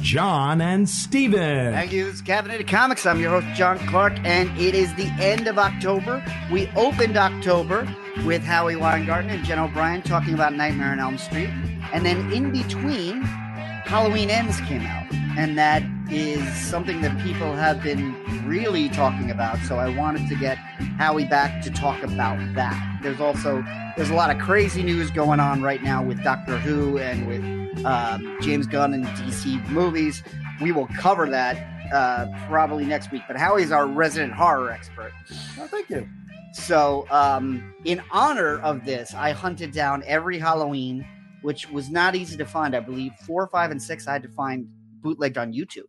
John and Steven. Thank you. This is Caffeinated Comics. I'm your host, John Clark, and it is the end of October. We opened October with Howie Weingarten and Jen O'Brien talking about Nightmare on Elm Street. And then in between, Halloween Ends came out. And that is something that people have been really talking about. So I wanted to get Howie back to talk about that. There's also there's a lot of crazy news going on right now with Doctor Who and with um, James Gunn and DC movies. We will cover that uh, probably next week. But Howie's our resident horror expert. Oh, thank you. So, um, in honor of this, I hunted down every Halloween, which was not easy to find. I believe four, five, and six I had to find bootlegged on YouTube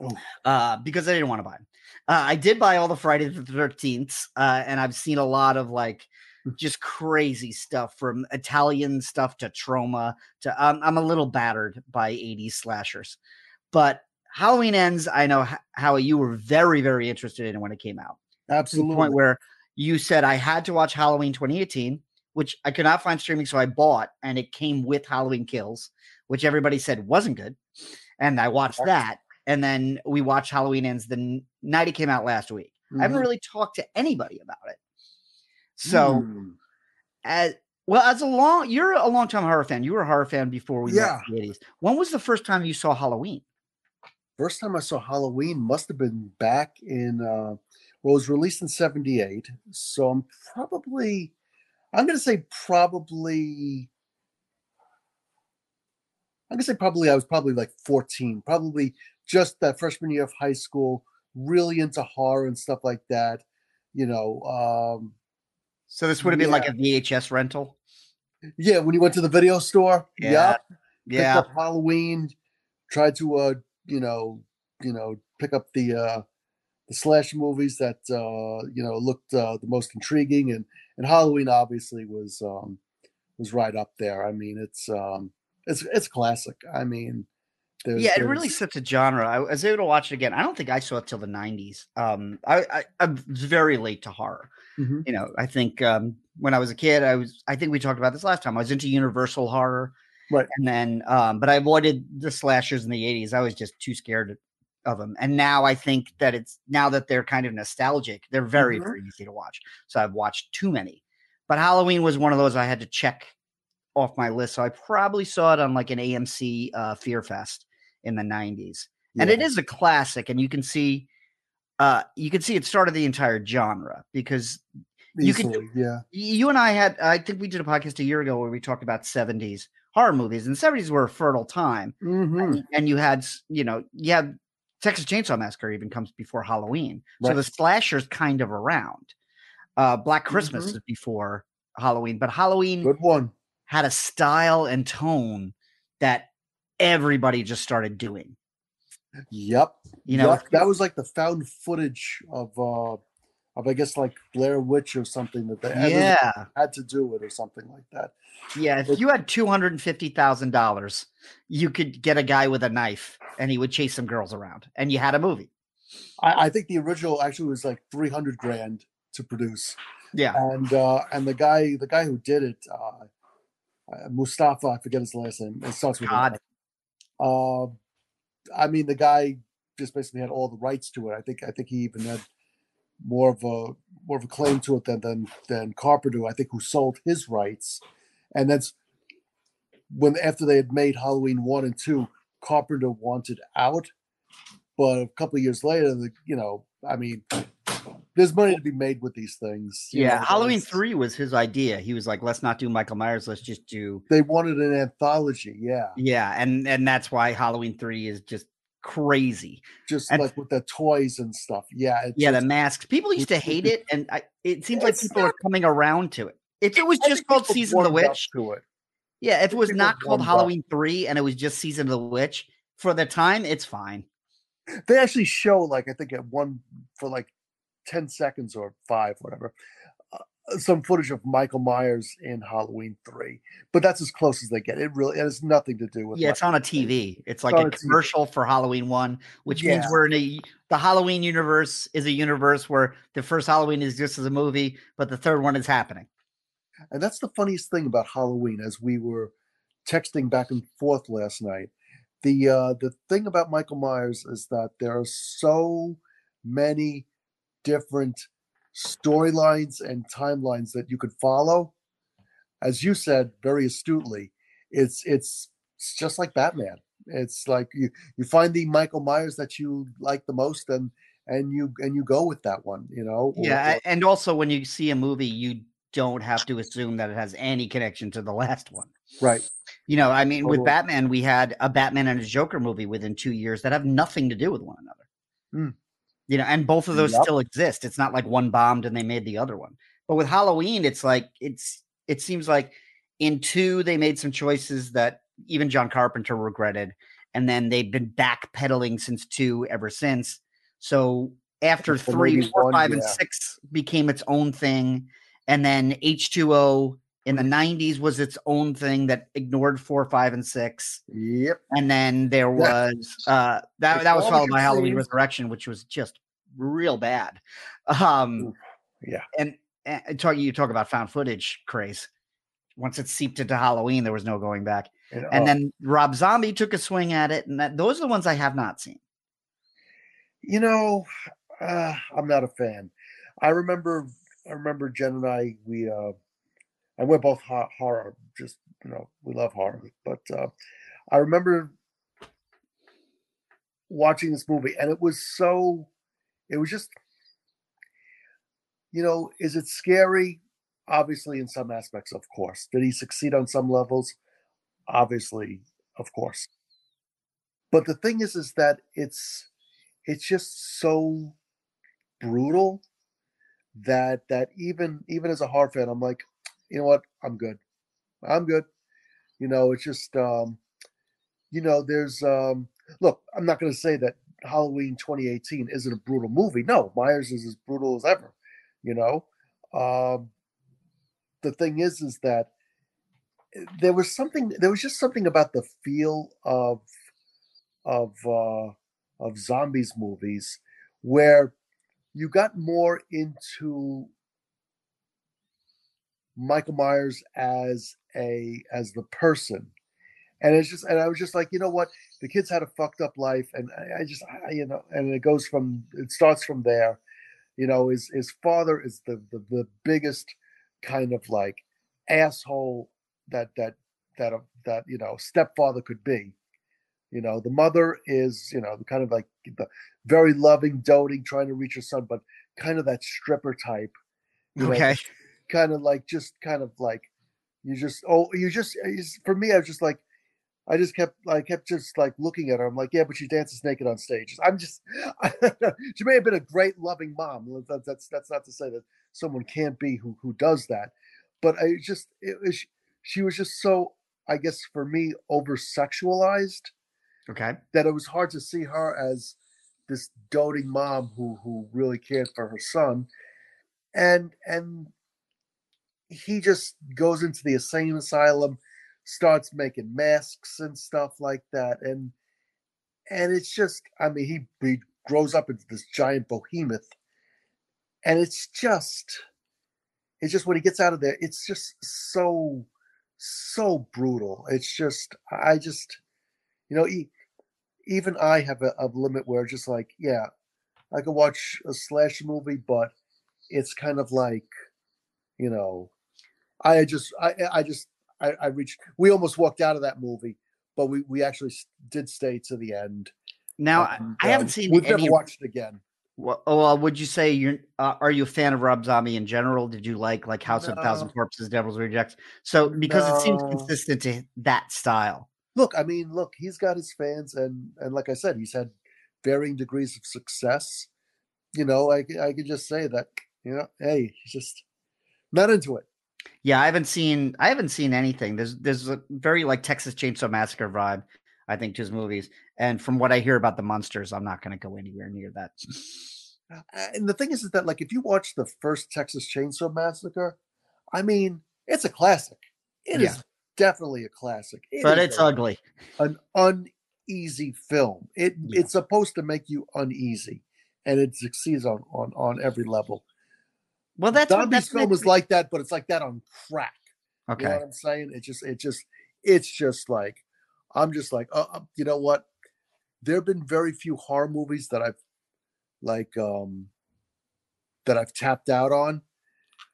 Oh. uh, because I didn't want to buy them. Uh, I did buy all the Friday the 13th, uh, and I've seen a lot of like just crazy stuff from Italian stuff to Troma to um, I'm a little battered by 80s slashers. But Halloween ends, I know, how you were very, very interested in it when it came out to the Absolutely. point where you said I had to watch Halloween 2018, which I could not find streaming, so I bought, and it came with Halloween Kills, which everybody said wasn't good, and I watched that, and then we watched Halloween Ends the n- night it came out last week. I haven't Mhm. really talked to anybody about it, so Mm. as well as a long, you're a long time horror fan. You were a horror fan before we Yeah. met the 80s. When was the first time you saw Halloween? First time I saw Halloween must have been back in, uh, well, it was released in 78. So I'm probably, I'm going to say probably, I'm going to say probably I was probably like 14, probably just that freshman year of high school, really into horror and stuff like that. You know, um, So this would have been like a VHS rental. yeah, when you went to the video store, Yeah, yeah, picked Yeah, up Halloween, tried to uh, you know, you know, pick up the uh the slash movies that uh, you know, looked uh, the most intriguing and and Halloween obviously was um was right up there. I mean, it's um it's it's classic. I mean, there's, yeah, it really sets a genre. I was able to watch it again. I don't think I saw it till the '90s. Um, I, I I'm very late to horror. Mhm. You know, I think um, when I was a kid, I was. I think we talked about this last time. I was into Universal horror, Right. And then, um, but I avoided the slashers in the '80s. I was just too scared of them. And now I think that it's now that they're kind of nostalgic, they're very Mhm. very easy to watch. So I've watched too many. But Halloween was one of those I had to check off my list. So I probably saw it on like an AMC uh, Fear Fest in the 90s. And it yeah, is a classic, and you can see uh you can see it started the entire genre because you could do- yeah. you and I had I think we did a podcast a year ago where we talked about 70s horror movies, and the 70s were a fertile time. Mhm. And, and you had you know, you had Texas Chainsaw Massacre even comes before Halloween. So the slasher's kind of around. Uh Black Christmas Mhm. is before Halloween, but Halloween Good one. had a style and tone that everybody just started doing. Yep. You know, Yep, that was like the found footage of uh of I guess like Blair Witch or something that they had to- yeah. had to do it or something like that. Yeah, if It- you had two hundred and fifty thousand dollars, you could get a guy with a knife, and he would chase some girls around, and you had a movie. I, I think the original actually was like three hundred grand to produce, Yeah, and uh and the guy the guy who did it, uh, uh Mustafa, I forget his last name. It starts with God. Uh, I mean, the guy just basically had all the rights to it. I think I think he even had more of a more of a claim to it than than than Carpenter. I think who sold his rights, and that's when after they had made Halloween one and two, Carpenter wanted out. But a couple of years later, the, you know, I mean, there's money to be made with these things. yeah. know, Halloween three was his idea. He was like, "Let's not do Michael Myers. Let's just do They wanted an anthology, yeah, yeah," and and that's why Halloween three is just crazy. just And- like with the toys and stuff. Yeah, Yeah, the masks. People used to hate it, and I, it seems like people are coming around to it. If it was just called Season of the Witch, to it. yeah, if it was people not called warmed up. Halloween three and it was just Season of the Witch, for the time, it's fine. They actually show like I think at one for like ten seconds or five, whatever, uh, some footage of Michael Myers in Halloween Three, but that's as close as they get. It really it has nothing to do with. Yeah, it's on a TV. It's like on a a TV. commercial for Halloween one, which means we're in a the Halloween universe is a universe where the first Halloween is just as a movie, but the third one is happening. And that's the funniest thing about Halloween, as we were texting back and forth last night. The uh, the thing about Michael Myers is that there are so many different storylines and timelines that you could follow. As you said very astutely, it's it's it's just like Batman. It's like you you find the Michael Myers that you like the most, and and you and you go with that one. You know. or- Yeah, or- and also when you see a movie, you don't have to assume that it has any connection to the last one. right. You know, I mean, with. Batman, we had a Batman and a Joker movie within two years that have nothing to do with one another. Mm. You know, and both of those Yep. still exist. It's not like one bombed and they made the other one. But with Halloween, it's like it's it seems like in two they made some choices that even John Carpenter regretted, and then they've been backpedaling since two ever since. So after three, four, one, five, and six became its own thing, and then H two O in the '90s was its own thing that ignored four, five, and six, Yep. and then there was uh, that that was followed by Halloween. Resurrection, which was just real bad. Um, Yeah. and, and talk you talk about found footage craze. Once it seeped into Halloween, there was no going back. And, And uh, then Rob Zombie took a swing at it, and that, those are the ones I have not seen. you know, uh, I'm not a fan. I remember, I remember Jen and I, we, uh, and we're both horror, just you know, we love horror. But uh, I remember watching this movie, and it was so, it was just, you know, is it scary? Obviously, in some aspects, of course. Did he succeed on some levels? Obviously, of course. But the thing is, is that it's it's just so brutal that that even even as a horror fan, I'm like, you know what, I'm good. I'm good. You know, it's just um, you know, there's um look, I'm not gonna say that Halloween 2018 isn't a brutal movie. No, Myers is as brutal as ever, you know. Um the thing is is that eh, there was something there was just something about the feel of of uh of Zombie's movies where you got more into Michael Myers as a as the person. And it's just and I was just like, you know what? The kids had a fucked up life and I, I just I, you know and it goes from it starts from there. You know, his his father is the the, the biggest kind of like asshole that that that that you know stepfather could be you know the mother is you know kind of like the very loving doting trying to reach her son but kind of that stripper type you know, Okay. Kind of like just kind of like you just oh you just uh, for me i was just like i just kept i kept just like looking at her. I'm like yeah but she dances naked on stage. I'm just she may have been a great loving mom. That- that's that's not to say that someone can't be who who does that but i just it was she was just so i guess for me over sexualized Okay. that it was hard to see her as this doting mom who who really cared for her son. And and he just goes into the insane asylum starts making masks and stuff like that and and it's just i mean he, he grows up into this giant behemoth. And it's just it's just when he gets out of there it's just so so brutal. It's just i just you know e- even i have a, a limit where just like yeah i could watch a slash movie but it's kind of like you know i just i i just i, I reached we almost walked out of that movie but we we actually did stay to the end Now I- And, I haven't um, seen we've any. never watched it again Well, well, would you say you're? Uh, are you a fan of Rob Zombie in general? Did you like like House of a Thousand Corpses, Devil's Rejects? So because it seems consistent to that style. look i mean look he's got his fans and and like i said he's had varying degrees of success you know I I could just say that you know hey he's just not into it Yeah, I haven't seen I haven't seen anything. There's there's a very like Texas Chainsaw Massacre vibe. I think, to his movies. And from what I hear about the monsters, I'm not going to go anywhere near that. Uh, And the thing is, is that like if you watch the first Texas Chainsaw Massacre, I mean, it's a classic. It is Yeah. definitely a classic. It but it's a- ugly. an uneasy film. It Yeah. it's supposed to make you uneasy, and it succeeds on on on every level. Well, that's what Zombie's that's film is like that, but it's like that on crack. You know okay. what I'm saying? It just, it just, it's just like, I'm just like, uh, uh, you know what? There have been very few horror movies that I've like, um, that I've tapped out on,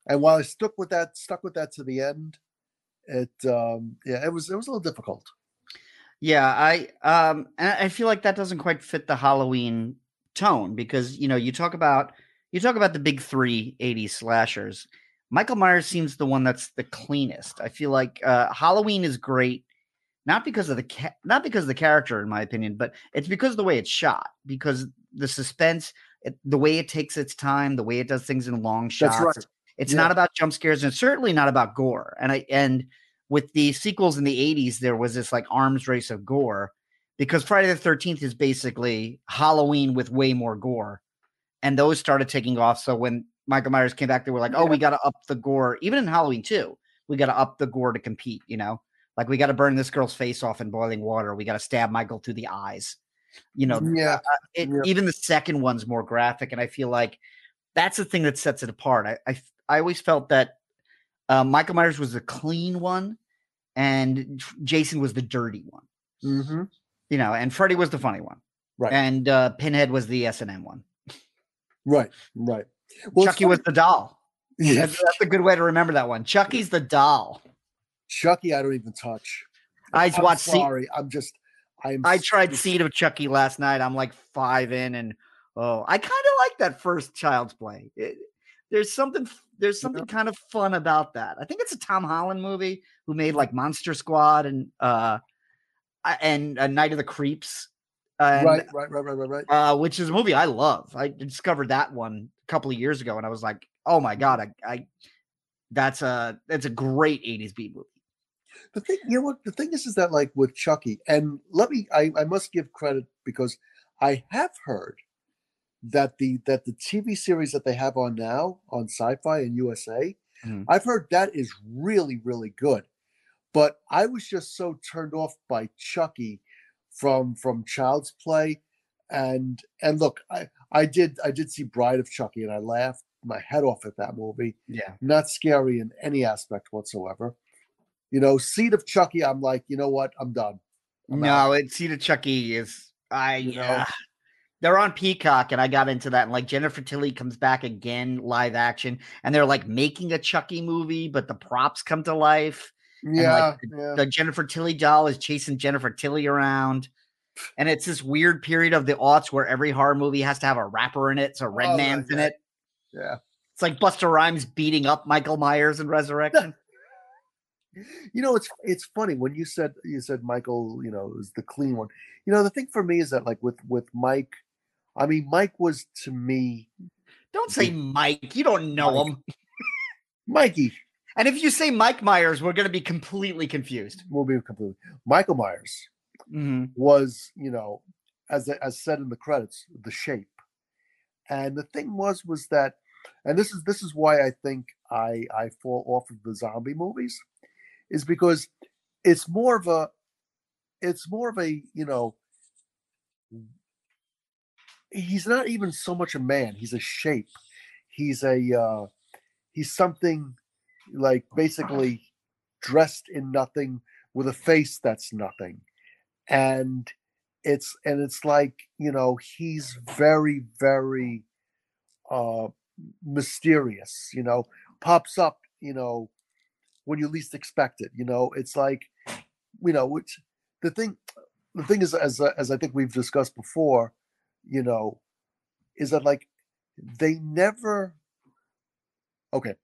and while I stuck with that, stuck with that to the end, it, um, yeah, it was, it was a little difficult. Yeah, I um I feel like that doesn't quite fit the Halloween tone because you know, you talk about you talk about the big three 80s slashers. Michael Myers seems the one that's the cleanest. I feel like uh Halloween is great not because of the ca- not because of the character in my opinion, but it's because of the way it's shot, because the suspense, it, the way it takes its time, the way it does things in long shots. Right. It's Yeah. not about jump scares and it's certainly not about gore. And I and with the sequels in the 80s, there was this like arms race of gore because Friday the 13th is basically Halloween with way more gore. And those started taking off. So when Michael Myers came back, they were like, oh, we got to up the gore. Even in Halloween too, we got to up the gore to compete, you know? Like we got to burn this girl's face off in boiling water. We got to stab Michael through the eyes. You know, Yeah, it, Yeah. even the second one's more graphic, and I feel like that's the thing that sets it apart. I I, I always felt that uh, Michael Myers was the clean one, and Jason was the dirty one. hmm You know, and Freddy was the funny one, right, and uh, Pinhead was the S and M one. Right, right. Well, Chucky was the doll. yeah, That's, that's a good way to remember that one. Chucky's the doll. Chucky. I don't even touch. I I'm watched. Sorry. I'm just. I'm. I tried s- Seed of Chucky last night. I'm like five in, and oh, I kind of like that first Child's Play. It, there's something, there's something kind of fun about that. I think it's a Tom Holland movie who made like Monster Squad and uh and a Night of the Creeps, and, Right, right, right, right, right, right. uh, which is a movie I love. I discovered that one a couple of years ago, and I was like, oh my god, I, I that's a that's a great '80s B movie. The thing, you know what? The thing is, is that like with Chucky, and let me, I, I must give credit because I have heard that the that the TV series that they have on now on Sci-Fi and USA, Mhm. I've heard that is really, really good. But I was just so turned off by Chucky from from Child's Play, and and look, I I did I did see Bride of Chucky, and I laughed my head off at that movie Yeah, not scary in any aspect whatsoever. You know, Seed of Chucky, I'm like, you know what? I'm done. I'm out. No, it Seed of Chucky is I You know? yeah. They're on Peacock, and I got into that. And like Jennifer Tilly comes back again, live action, and they're like making a Chucky movie, but the props come to life. Yeah, like, yeah. The Jennifer Tilly doll is chasing Jennifer Tilly around. And it's this weird period of the aughts where every horror movie has to have a rapper in it. So Red Oh, Man's in it. yeah. It's like Busta Rhymes beating up Michael Myers in Resurrection. You know, it's it's funny when you said you said Michael, you know, is the clean one. You know, the thing for me is that like with with Mike, I mean, Mike was to me Don't say Mike. You don't know Mike. him. Mikey And if you say Mike Myers, we're going to be completely confused. We'll be completely Michael Myers Mhm. was, you know, as as said in the credits, the shape. And the thing was was that, and this is this is why I think I I fall off of the zombie movies, is because it's more of a, it's more of a you know. He's not even so much a man. He's a shape. He's a uh, he's something like basically dressed in nothing with a face that's nothing. And it's and it's like you know he's very very uh mysterious you know pops up you know when you least expect it you know? It's like you know which the thing the thing is as as i think we've discussed before you know is that like they never okay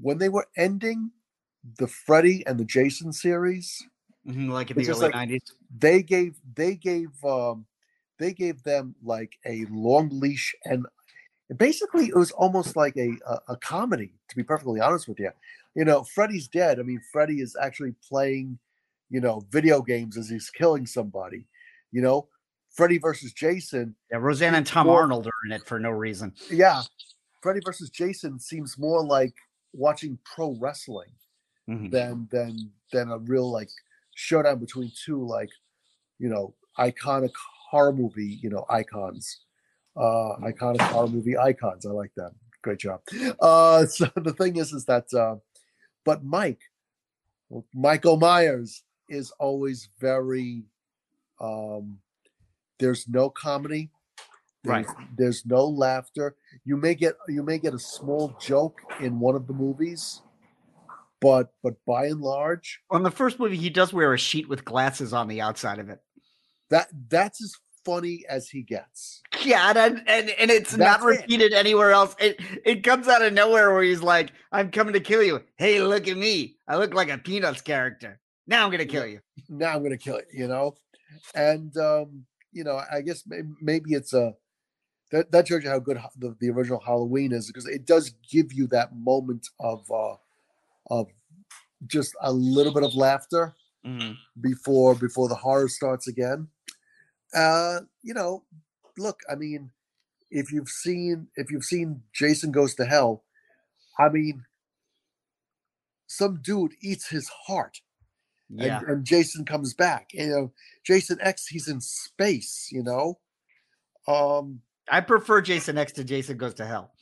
when they were ending the freddy and the jason series Mhm, Like in the early like- 90s. they gave they gave um they gave them like a long leash and basically it was almost like a, a a comedy to be perfectly honest with you you know freddy's dead i mean freddy is actually playing you know, video games as he's killing somebody. You know, Freddy versus Jason. Yeah, Roseanne and Tom Or- Arnold are in it for no reason. Yeah, Freddy versus Jason seems more like watching pro wrestling Mhm. than than than a real like showdown between two like you know iconic horror movie you know icons. Uh iconic horror movie icons. I like that great job. Uh so the thing is is that uh but mike michael myers is always very um there's no comedy Right. there's, there's no laughter you may get you may get a small joke in one of the movies but but by and large On the first movie, he does wear a sheet with glasses on the outside of it. that that's as funny as he gets Yeah, and and, and it's not That's it. repeated anywhere else. It it comes out of nowhere where he's like, "I'm coming to kill you." Hey, look at me! I look like a Peanuts character. Now I'm gonna kill you. now i'm gonna kill you. you know and um you know i guess may- maybe it's a that, that shows you how good the, the original halloween is because it does give you that moment of uh of just a little bit of laughter before before the horror starts again. Uh you know look i mean if you've seen if you've seen jason goes to hell i mean some dude eats his heart Yeah, and, and jason comes back. You know jason x he's in space you know? Um I prefer Jason X to Jason Goes to Hell.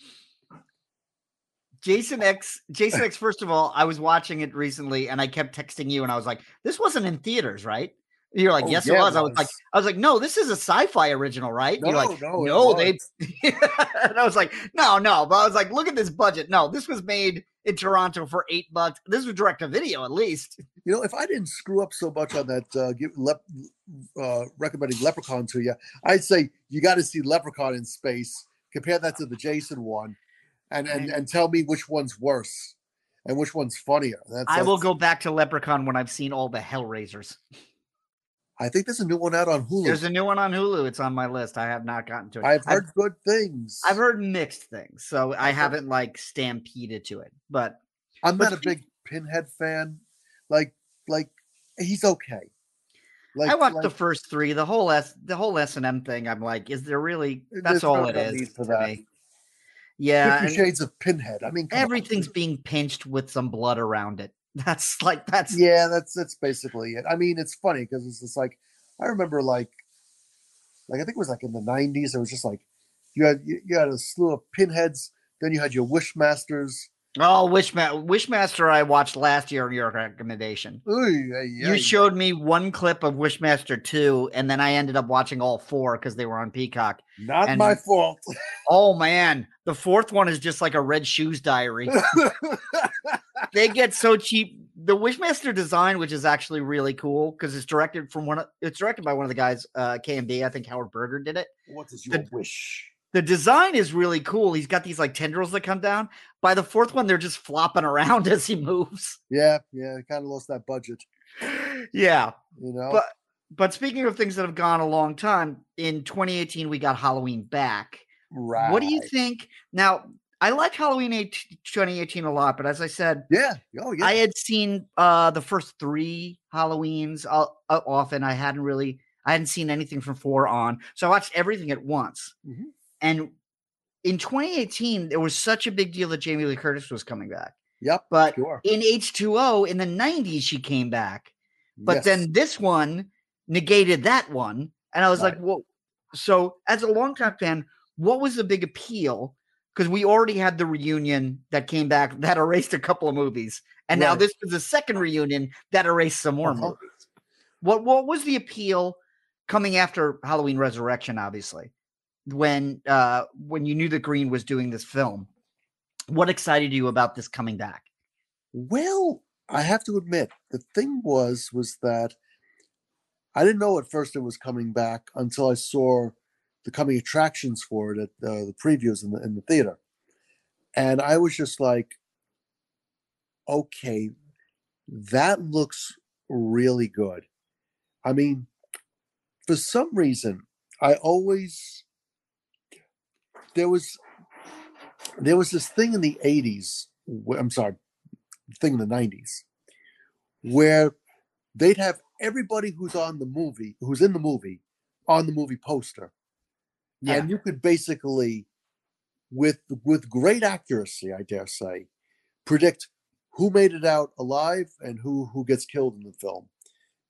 Jason X, Jason X. First of all, I was watching it recently, and I kept texting you, and I was like, "This wasn't in theaters, right?" You're like, Oh, "Yes, yeah, it it was." I was like, "I was like, no, this is a sci-fi original, right?" And You're like, no, no, they." and I was like, "No, no," but I was like, "Look at this budget. No, this was made in Toronto for eight bucks. This was direct to video, at least." You know, if I didn't screw up so much on that uh, give, lep, uh, recommending Leprechaun to you, I'd say you got to see Leprechaun in space. Compare that to the Jason one, and and, and tell me which one's worse and which one's funnier. That's, I will that's- go back to Leprechaun when I've seen all the Hellraisers. I think there's a new one out on Hulu. There's a new one on Hulu. It's on my list. I have not gotten to it. I've heard good things. I've heard mixed things, so I I've haven't like stampeded to it. But I'm but not a big Pinhead fan. Like like he's okay. Like I watched the first three. The whole S, the whole S and M thing. I'm like, is there really? That's all no it is for that. me. Yeah, Fifty Shades of Pinhead. I mean, come on. everything's being pinched with some blood around it. That's like that's Yeah, that's that's basically it. I mean, it's funny because it's just like I remember like like I think it was like in the nineties. It was just like you had you, you had a slew of pinheads. Then you had your Wishmasters. Oh, Wishma- Wishmaster! I watched last year on your recommendation. Ooh, yeah, yeah, you showed me one clip of Wishmaster two, and then I ended up watching all four because they were on Peacock. not and- my fault. Oh man, the fourth one is just like a Red Shoes Diary. they get so cheap. The Wishmaster design, which is actually really cool because it's directed from one. Of, it's directed by one of the guys, uh, KNB. I think Howard Berger did it. what is your The- wish? The design is really cool. He's got these like tendrils that come down. By the fourth one, they're just flopping around as he moves. Yeah, yeah, kind of lost that budget. Yeah, You know, but but speaking of things that have gone a long time, in 2018 we got Halloween back. right? What do you think? Now, I like Halloween 8 2018 a lot, but as I said, Yeah. Oh yeah. I had seen uh the first three Halloweens uh, uh, often. I hadn't really, I hadn't seen anything from four on, so I watched everything at once. Mhm. And in 2018, there was such a big deal that Jamie Lee Curtis was coming back. yep. But Sure. in H2O in the 90s, she came back. But Yes. then this one negated that one. And I was like, well, so as a longtime fan, what was the big appeal? Because we already had the reunion that came back that erased a couple of movies. And now this was the second reunion that erased some more Uh-huh. movies. What what was the appeal coming after Halloween Resurrection, obviously, when uh when you knew that Green was doing this film? What excited you about this coming back? Well, I have to admit, the thing was was that I didn't know at first it was coming back until I saw the coming attractions for it at uh, the previews in the in the theater, and I was just like, okay, that looks really good. I mean, for some reason, I always there was there was this thing in the 80s i'm sorry thing in the 90s where they'd have everybody who's on the movie, who's in the movie, on the movie poster, Yeah. and you could basically, with with great accuracy, I dare say, predict who made it out alive and who who gets killed in the film.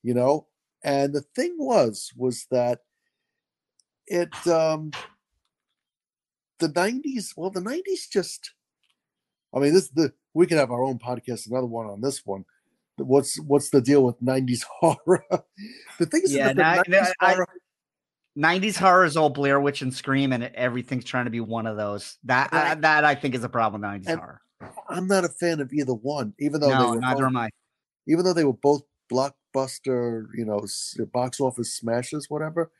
You know, and the thing was was that it um the 90s well the 90s just i mean this the we could have our own podcast another one on this one what's what's the deal with 90s horror the thing is Yeah, that the no, 90s no, I- horror 90s horror is all Blair Witch and Scream, and everything's trying to be one of those. That I- that I think is a problem with 90s And horror. i'm not a fan of either one even though they were neither both, am I. even though they were both blockbuster you know box office smashes whatever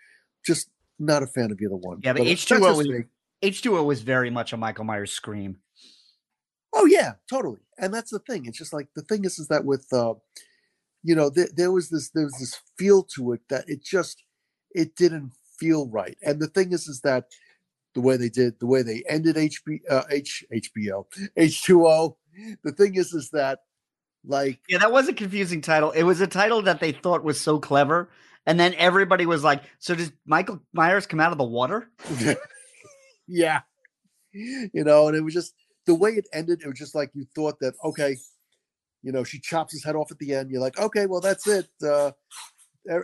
just not a fan of either one Yeah, but that's H2O was- me. H2O was very much a Michael Myers Scream. Oh yeah, totally. And that's the thing. It's just like the thing is, is that with, uh, you know, there, there was this there was this feel to it that it just it didn't feel right. And the thing is, is that the way they did, the way they ended HB, uh, H HBO H2O. The thing is, is that like Yeah, that was a confusing title. It was a title that they thought was so clever. And then everybody was like, So does Michael Myers come out of the water? yeah, you know, and it was just the way it ended. It was just like you thought that okay, you know, she chops his head off at the end. You're like, okay, well, that's it. Uh,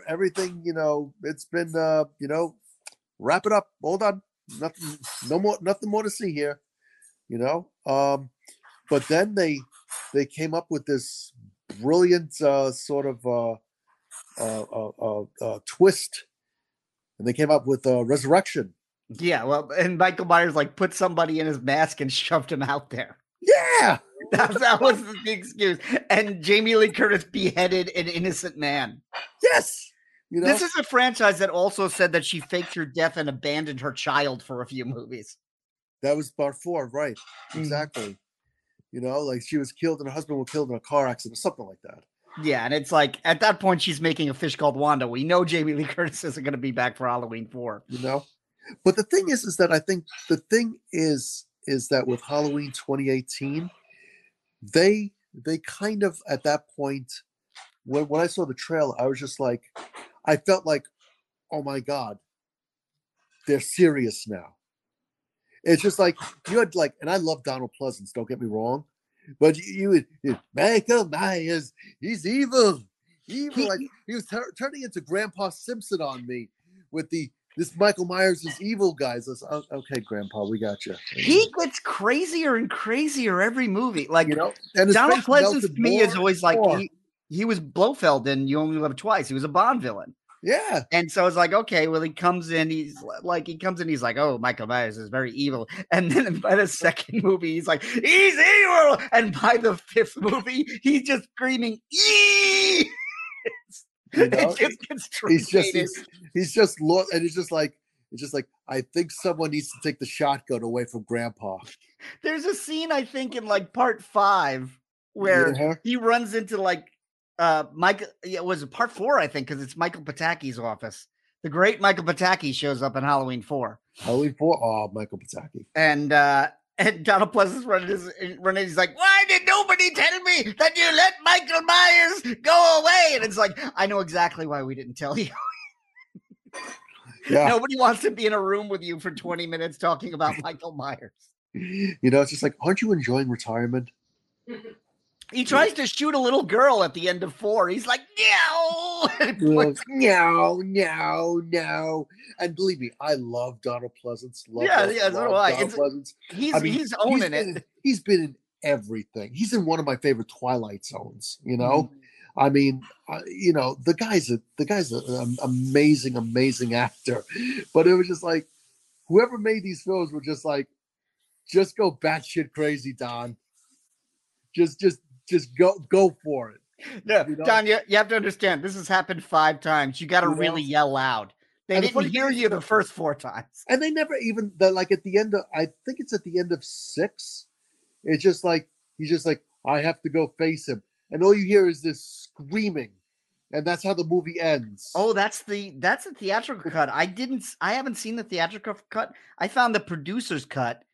everything, you know, it's been, uh, you know, wrap it up. Hold on, Nothing, no more, nothing more to see here. You know, um, but then they they came up with this brilliant uh, sort of uh, uh, uh, uh, uh, twist, and they came up with uh, resurrection. Yeah, well, and Michael Myers like put somebody in his mask and shoved him out there. Yeah. That, that was the excuse. And Jamie Lee Curtis beheaded an innocent man. Yes. You know, This is a franchise that also said that she faked her death and abandoned her child for a few movies. that was part four, right? Mhm. Exactly. You know, like she was killed and her husband was killed in a car accident or something like that. Yeah, and it's like at that point she's making a fish called Wanda. We know Jamie Lee Curtis isn't going to be back for Halloween four. You know? But the thing hmm. is, is that I think the thing is is that with Halloween 2018, they they kind of at that point when when I saw the trailer, I was just like, I felt like, oh my God, they're serious now. It's just like you had like, and I love Donald Pleasence, don't get me wrong. But you, you would you- Michael Myers, he's evil. Evil. He- like he was tur- turning into Grandpa Simpson on me with the this Michael Myers is evil guys. Was, "Oh, okay, Grandpa, we got you. He gets crazier and crazier every movie. Like you know, and Donald Pleasence to me is always like he, he was Blofeld in You Only Live Twice. He was a Bond villain. yeah, And so it's like, okay, well, he comes in, he's like, he comes in, he's like, oh, Michael Myers is very evil. And then by the second movie, he's like, he's evil. And by the fifth movie, he's just screaming, ee! you know, it just gets he's just he's, he's just lost, and it's just like it's just like I think someone needs to take the shotgun away from Grandpa. There's a scene, I think, in like part five where Yeah. he runs into like uh Michael yeah, it was part four, I think, because it's Michael Pataki's office. The great Michael Pataki shows up in Halloween four. Halloween four. Oh, Michael Pataki. And uh and Donald Pleasence running his running, he's like, Why did nobody tell me that you let Michael Myers go away? And it's like, I know exactly why we didn't tell you. Yeah, Nobody wants to be in a room with you for 20 minutes talking about Michael Myers. you know, it's just like, aren't you enjoying retirement? He tries to shoot a little girl at the end of four. He's like, no. Like, no, no, no. And believe me, I love Donald Pleasence. Love Yeah, Donald- yeah, so do I. Donald Pleasence. he's I mean, he's owning been, it. He's been in everything. He's in one of my favorite Twilight Zones. You know, Mm-hmm. I mean, uh, you know, the guy's a the guy's a- an amazing, amazing actor. But it was just like, whoever made these films were just like, just go batshit crazy, Don. Just, just, just go, go for it. No, you know? Don, you, you have to understand this has happened five times. You got to You know? really yell loud. They And didn't funny hear you the first four times. And they never even the like at the end of I think it's at the end of six. It's just like he's just like, I have to go face him. And all you hear is this screaming. And that's how the movie ends. Oh, that's the that's the theatrical cut. I didn't. I haven't seen the theatrical cut. I found the producer's cut,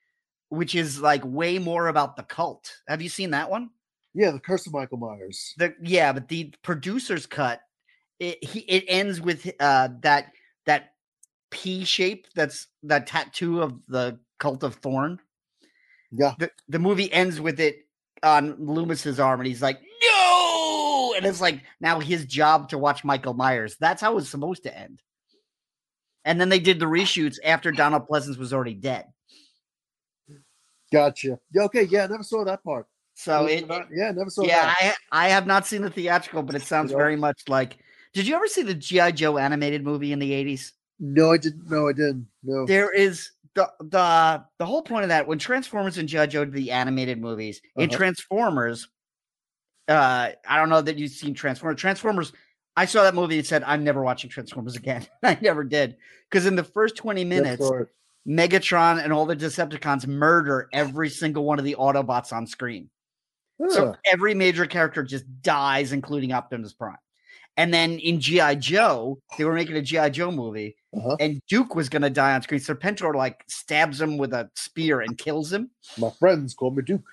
which is like way more about the cult. Have you seen that one? Yeah, the Curse of Michael Myers. The yeah, but the producer's cut it he, it ends with uh that that P shape that's that tattoo of the cult of Thorn. Yeah. The the movie ends with it on Loomis's arm, and he's like, "No!" And it's like now his job to watch Michael Myers. That's how it was supposed to end. And then they did the reshoots after Donald Pleasence was already dead. Gotcha. Yeah, okay, yeah, I never saw that part. So it, not, yeah, never saw yeah, that. I I have not seen the theatrical, but it sounds know? very much like. Did you ever see the GI Joe animated movie in the eighties? No, I didn't. No, I didn't. No. There is the the the whole point of that when Transformers and GI Joe did the animated movies in Uh-huh. Transformers. Uh, I don't know that you've seen Transformers. Transformers. I saw that movie and said I'm never watching Transformers again. I never did because in the first twenty minutes. Megatron and all the Decepticons murder every single one of the Autobots on screen. So every major character just dies, including Optimus Prime. And then in G.I. Joe, they were making a G.I. Joe movie, Uh-huh. and Duke was going to die on screen. Serpentor like stabs him with a spear and kills him. My friends call me Duke.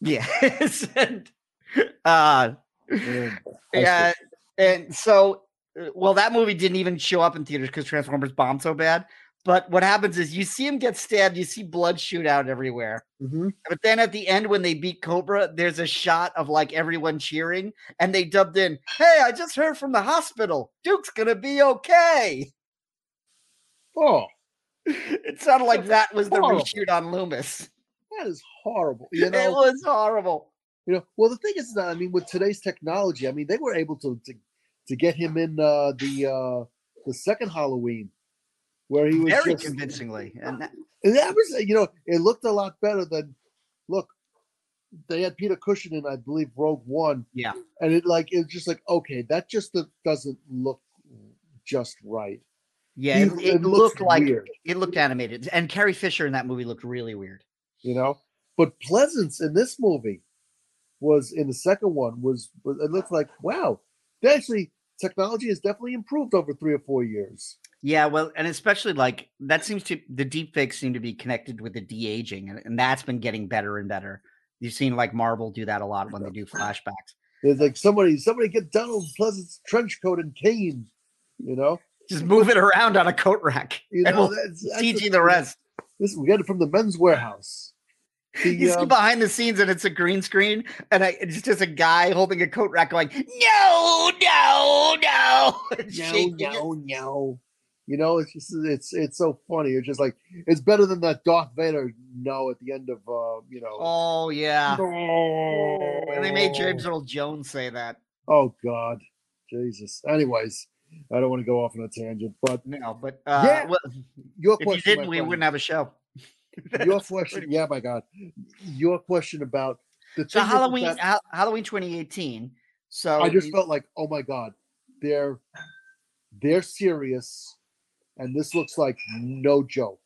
Yes. and, uh, yeah. And so, uh, well, that movie didn't even show up in theaters because Transformers bombed so bad. But what happens is you see him get stabbed, you see blood shoot out everywhere. Mhm. But then at the end, when they beat Cobra, there's a shot of like everyone cheering, and they dubbed in, "Hey, I just heard from the hospital. Duke's gonna be okay." Oh, It sounded like that was the Horrible. reshoot on Loomis. that is horrible. You know, it was horrible. you know. Well, the thing is that I mean, with today's technology, I mean, they were able to to, to get him in uh, the uh, the second Halloween, where he was Very just, convincingly, and that, And that was, you know, it looked a lot better than. Look, they had Peter Cushing in, I believe, Rogue One. Yeah. and it like it's just like okay, that just doesn't look just right. yeah, it, it it looked like weird. it looked animated, and Carrie Fisher in that movie looked really weird. you know. But Pleasence in this movie was in the second one was, was it looked like wow, they actually technology has definitely improved over three or four years. Yeah, well, and especially like that seems to the deep fakes seem to be connected with the de aging, and, and that's been getting better and better. You've seen like Marvel do that a lot when they do flashbacks. It's like somebody somebody get Donald Pleasence's trench coat and cane, you know. Just move it around on a coat rack. You know, we'll that's, that's the rest. This we get it from the Men's Wearhouse. The, You see um, behind the scenes, and it's a green screen, and I, it's just a guy holding a coat rack, going, "No, no, no!" no, no, no. You know, it's just it's it's so funny. It's just like it's better than that Darth Vader no at the end of uh, you know. Oh yeah, no. and they made James Earl Jones say that. Oh God, Jesus. Anyways, I don't want to go off on a tangent, but No, but uh, Yeah, well, your if you question, didn't, we friend, wouldn't have a show. your question, yeah, my God, your question about the So Halloween, that Ha- Halloween 2018. So I just felt like, oh my God, they're they're serious, and this looks like no joke.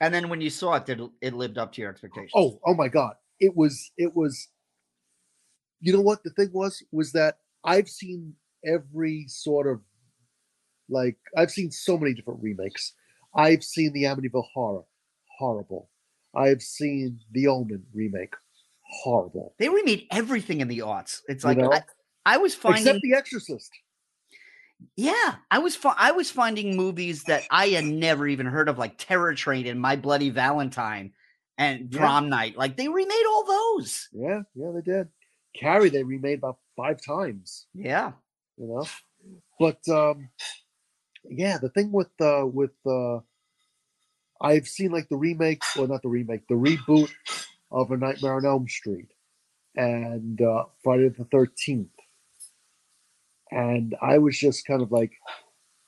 and then when you saw it, did it lived up to your expectations? Oh, oh my God. It was, it was, you know what the thing was? Was that I've seen every sort of like, I've seen so many different remakes. I've seen the Amityville Horror, horrible. I've seen the Omen remake, horrible. they remade everything in the aughts. It's You like know? I, I was finding, Except The Exorcist. Yeah, I was fi- I was finding movies that I had never even heard of, like Terror Train and My Bloody Valentine and Yeah. Prom Night. Like they remade all those. Yeah, yeah, they did. Carrie, they remade about five times. Yeah, you know but um yeah the thing with uh with uh i've seen like the remake or not the remake the reboot of a nightmare on elm street and uh friday the 13th and i was just kind of like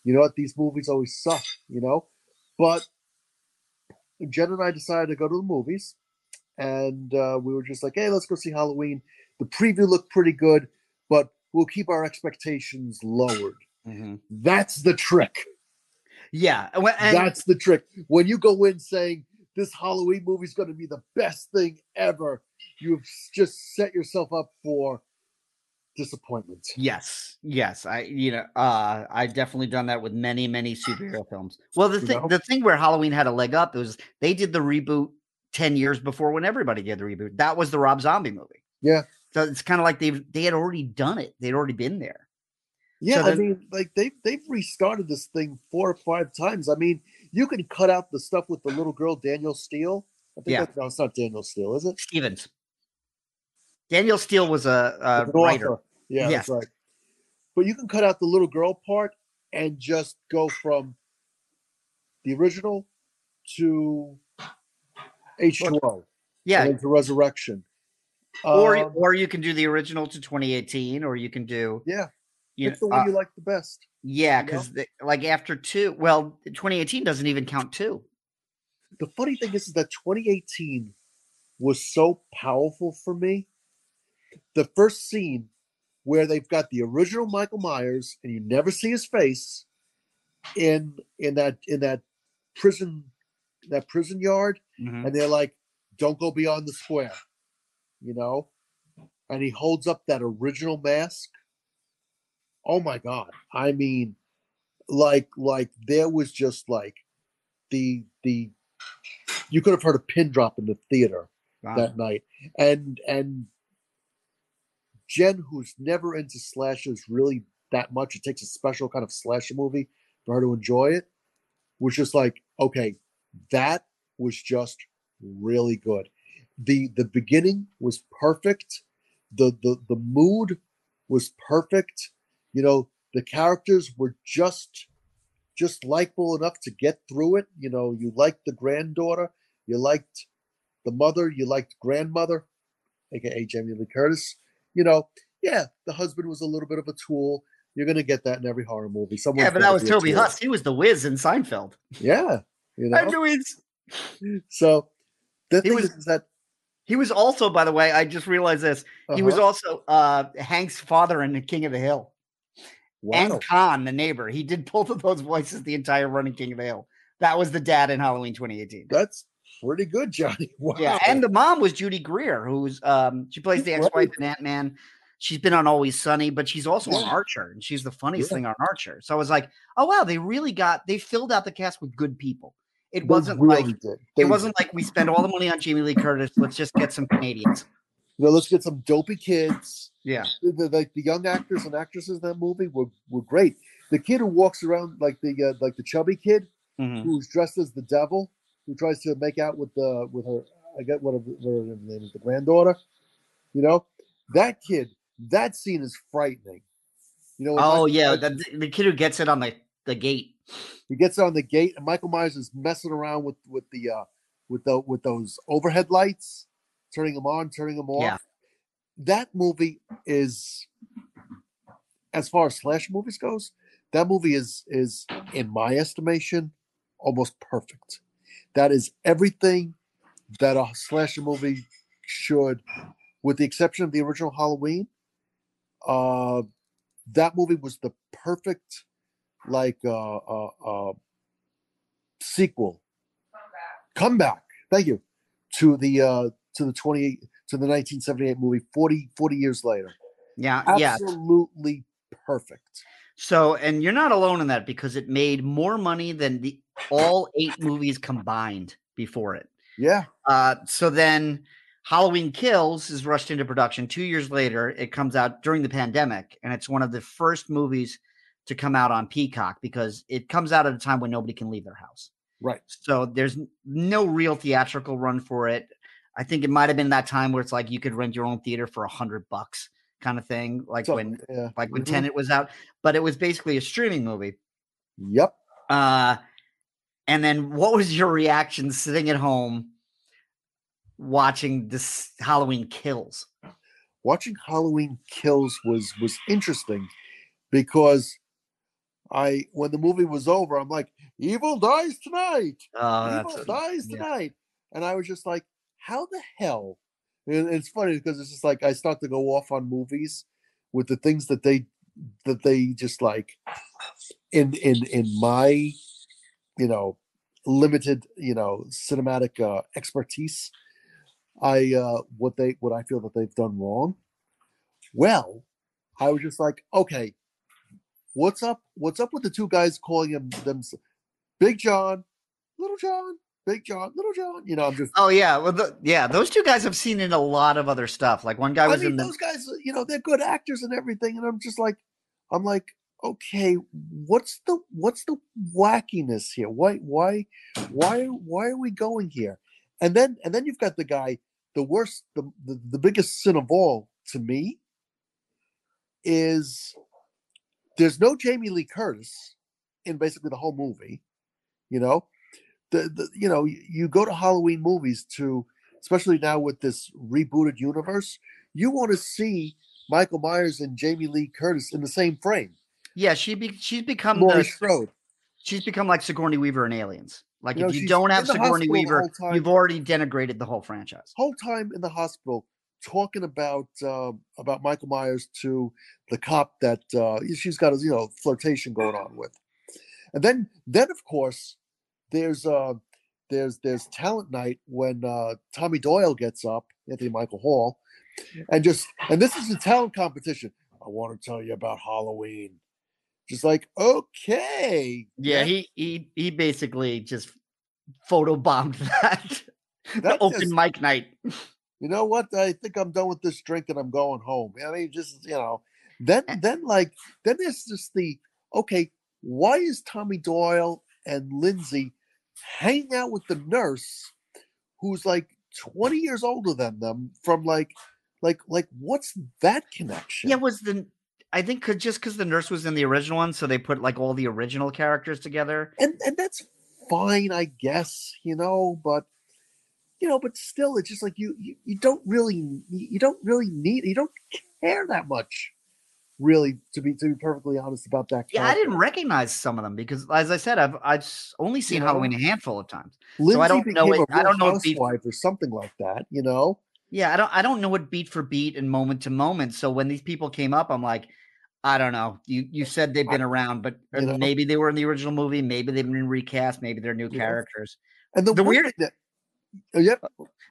you know what these movies always suck you know but jen and i decided to go to the movies and uh, we were just like hey let's go see halloween the preview looked pretty good but we'll keep our expectations lowered. That's the trick. yeah. and That's the trick. When you go in saying this Halloween movie's going to be the best thing ever, you've just set yourself up for disappointment. Yes, yes. I you know, uh I've definitely done that with many, many superhero films. Well, the You thing know? the thing where Halloween had a leg up was they did the reboot 10 years before when everybody did the reboot. That was the Rob Zombie movie. Yeah. So it's kind of like they they had already done it. They'd already been there. Yeah, So I mean, like they they've restarted this thing four or five times. I mean, you can cut out the stuff with the little girl Danielle Steel. I think Yeah. that, no, it's not Danielle Steel, is it? Stevens. Danielle Steel was a, a writer. author. Yeah, Yes. that's right. But you can cut out the little girl part and just go from the original to H2O Yeah, and to Resurrection. or Um, or you can do the original to 2018, or you can do yeah, you it's the know, one uh, you like the best. yeah, because like after two, well, 2018 doesn't even count two. the funny thing is, is that 2018 was so powerful for me. The first scene where they've got the original Michael Myers and you never see his face in in that in that prison that prison yard. Mhm. and they're like don't go beyond the square you know? And he holds up that original mask. Oh my god. I mean like like there was just like the the you could have heard a pin drop in the theater Wow. that night. And and jen who's never into slashers really that much it takes a special kind of slasher movie for her to enjoy it was just like okay that was just really good. The the beginning was perfect. The the the mood was perfect. You know the characters were just just likable enough to get through it. You know you liked the granddaughter you liked the mother you liked grandmother aka jamie lee curtis you know yeah the husband was a little bit of a tool you're gonna get that in every horror movie Someone's yeah, but that was Toby. Huss. He was the Wiz in Seinfeld. yeah you know I knew he's- so the He thing was- is, that He was also, by the way, I just realized this. He was uh-huh, also uh Hank's father in The King of the Hill. wow. And Kahn, the neighbor. He did both of those voices the entire running King of the Hill. That was the dad in Halloween 2018. that's pretty good, Johnny. Wow. Yeah, and the mom was Judy Greer, who's um she plays the ex-wife in Ant Man. She's been on Always Sunny, but she's also on Archer, and she's the funniest Yeah. thing on Archer. So I was like, oh wow, they really got they filled out the cast with good people. It They wasn't really like it wasn't like we spend all the money on Jamie Lee Curtis. Let's just get some Canadians. You know, let's get some dopey kids. Yeah, The, like the young actors and actresses in that movie were, were great. The kid who walks around like the uh, like the chubby kid Mhm. who's dressed as the devil, who tries to make out with the with her. I get what her, her name is, the granddaughter. You know, that kid. That scene is frightening. You know. Oh yeah, the, the kid who gets it on the the gate. he gets it on the gate and Michael Myers is messing around with with the uh with the with those overhead lights, turning them on, turning them off. Yeah. That movie is as far as slash movies goes, that movie is is in my estimation almost perfect. That is everything that a slasher movie should, with the exception of the original Halloween. Uh, that movie was the perfect, like, uh, uh, uh, sequel, comeback. Thank you to the uh, to the twenty to the nineteen seventy eight movie 40, 40 years later. Yeah, yeah. Absolutely perfect. So, and you're not alone in that because it made more money than the all eight movies combined before it. Yeah, Uh, so then Halloween Kills is rushed into production. Two years later, it comes out during the pandemic, and it's one of the first movies to come out on Peacock because it comes out at a time when nobody can leave their house. right. So there's no real theatrical run for it. I think it might have been that time where it's like you could rent your own theater for a hundred bucks, kind of thing, like So, when yeah. like when mhm. Tenet was out. But it was basically a streaming movie. Yep. Uh, and then what was your reaction sitting at home watching this Halloween Kills? watching Halloween Kills was was interesting because I when the movie was over, I'm like, evil dies tonight. Oh, evil dies yeah. tonight. And I was just like, how the hell? And it's funny because it's just like I start to go off on movies with the things that they that they just like in in in my you know limited you know cinematic uh, expertise i uh what they what i feel that they've done wrong well i was just like okay what's up what's up with the two guys calling him them big john little john Big John, Little John. You know, I'm just. Oh yeah, well, the, yeah, those two guys I've seen in a lot of other stuff. Like one guy I was mean, in the those guys. You know, they're good actors and everything, and I'm just like, I'm like, okay, what's the what's the wackiness here? Why why why why are we going here? And then and then you've got the guy, the worst, the the, the biggest sin of all to me is there's no Jamie Lee Curtis in basically the whole movie. You know, the, the you know you, you go to Halloween movies to, especially now with this rebooted universe, you want to see Michael Myers and Jamie Lee Curtis in the same frame. Yeah. She be she's become Laurie the, Strode. she's become like Sigourney Weaver in Aliens. Like You know, if you don't have Sigourney Weaver, you've already denigrated the whole franchise. whole time in the hospital talking about uh, about Michael Myers to the cop that uh, she's got a you know flirtation going on with, and then then of course there's uh there's there's talent night when uh, Tommy Doyle gets up, Anthony Michael Hall, and just and this is a talent competition. I want to tell you about Halloween. Just like okay, Yeah, that- he he he basically just photobombed that, That open just- mic night. you know what? I think I'm done with this drink and I'm going home. I mean, just you know, then Eh. then like then there's just the okay. Why is Tommy Doyle and Lindsay hanging out with the nurse, who's like 20 years older than them? From like, like, like, what's that connection? Yeah, was the I think could just because the nurse was in the original one, so they put like all the original characters together. and and that's fine, I guess. You know, but you know, but still, it's just like you you, you don't really you you don't really need you don't care that much, really, to be to be perfectly honest about that. Yeah, I didn't recognize some of them because, as I said, I've I've only seen know? Halloween a handful of times. Lindsay I don't know it- I don't know beat- or something like that. You know, Yeah, I don't I don't know what beat for beat and moment to moment. So when these people came up, I'm like, I don't know. You you said they've been around, but uh, maybe they were in the original movie, maybe they've been recast, maybe they're new know? characters. and the, The weird- thing that, oh, yep,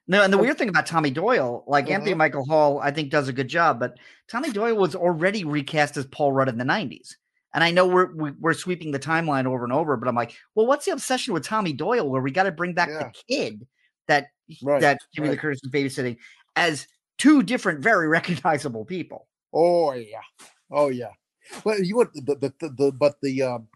No, and the weird thing about Tommy Doyle, like Anthony Uh-huh. Michael Hall, I think does a good job, but Tommy Doyle was already recast as Paul Rudd in the '90s. And I know we're we- we're sweeping the timeline over and over, but I'm like, well, what's the obsession with Tommy Doyle where we got to bring back Yeah. the kid that Right, that Jimmy right. Curtis is babysitting as two different, very recognizable people? oh yeah, oh yeah. Well, you would the the, the, the but the um,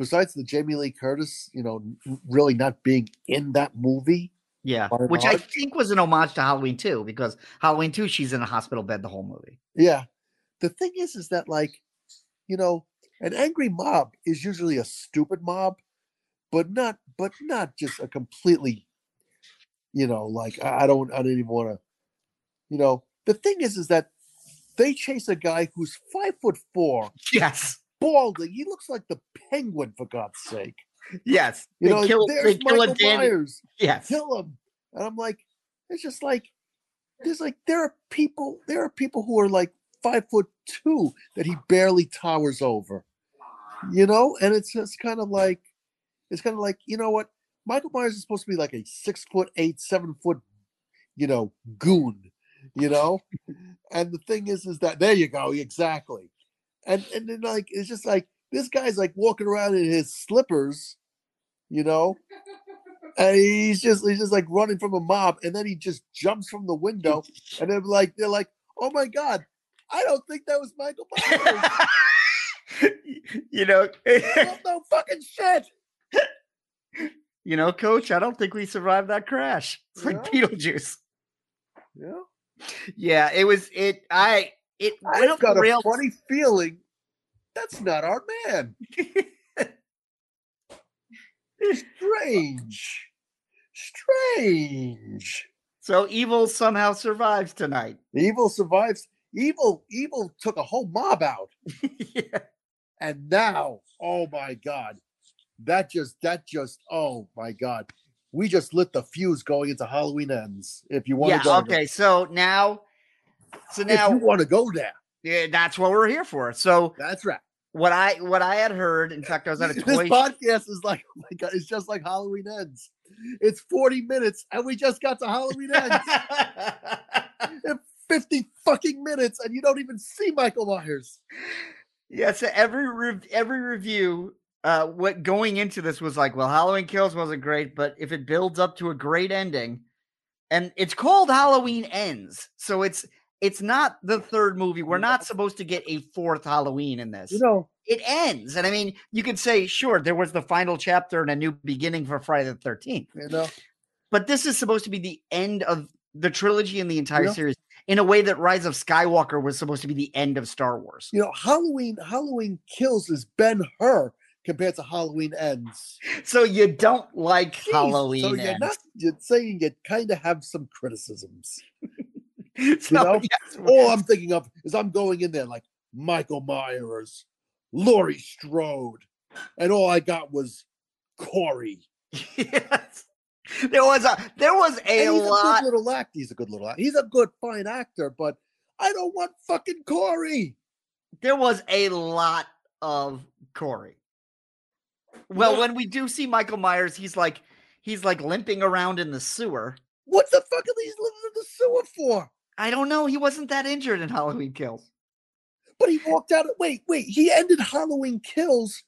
besides the Jamie Lee Curtis, you know, really not being in that movie. Yeah, which I think was an homage to Halloween too, because Halloween 2, she's in a hospital bed the whole movie. Yeah. The thing is, is that like, you know, an angry mob is usually a stupid mob, but not, but not just a completely, you know, like I I don't, I don't even want to, you know. The thing is, is that they chase a guy who's five foot four, Yes, balding. He looks like the penguin for God's sake. yes. You they know, kill, there's Michael. Myers. Yes. Kill him. And I'm like, it's just like, there's like, there are people, there are people who are like five foot two that he barely towers over, you know? And it's just kind of like, it's kind of like, you know what? Michael Myers is supposed to be like a six foot eight, seven foot, you know, goon, you know? and the thing is, is that there you go, exactly. And and then like it's just like this guy's like walking around in his slippers, you know, and he's just he's just like running from a mob, and then he just jumps from the window, and they're like they're like, oh my god, I don't think that was Michael Myers. you know, no fucking shit. you know, Coach. I don't think we survived that crash. It's like Beetlejuice. Yeah, Yeah, it was. It. I. It I've off got the a funny feeling that's not our man. Strange, strange. so evil somehow survives tonight. Evil survives. Evil, evil took a whole mob out. yeah. And now, oh my God, that just, that just, oh my God. We just lit the fuse going into Halloween ends. If you want Yeah. to go, Okay. So now. So now if you want to go there, yeah, that's what we're here for. So that's right. what I what I had heard, in fact, I was at a This toy. podcast is like, oh my God, it's just like Halloween ends. It's 40 minutes and we just got to Halloween ends. 50 fucking minutes and you don't even see Michael Myers. yeah. So every rev- every review uh, what going into this was like, well, Halloween Kills wasn't great, but if it builds up to a great ending, and it's called Halloween Ends, so it's it's not the third movie. We're not supposed to get a fourth Halloween in this. You know, it ends, and I mean, you could say, sure, there was the final chapter and a new beginning for Friday the Thirteenth, you know, but this is supposed to be the end of the trilogy and the entire Yeah. series in a way that Rise of Skywalker was supposed to be the end of Star Wars. you know, Halloween Halloween kills is Ben Hur compared to Halloween ends. So you don't like Jeez, Halloween So you're ends. not you're saying you kind of have some criticisms. So, know? yes, All I'm thinking of is I'm going in there like Michael Myers, Laurie Strode, and all I got was Corey. yes. There was a there was a And he's a good little act. He's a good little act. He's a good fine actor, but I don't want fucking Corey. There was a lot of Corey. Well, when we do see Michael Myers, he's like he's like limping around in the sewer. What the fuck are these living in the sewer for? I don't know. He wasn't that injured in Halloween Kills. But he walked out. Of, Wait, wait. He ended Halloween Kills,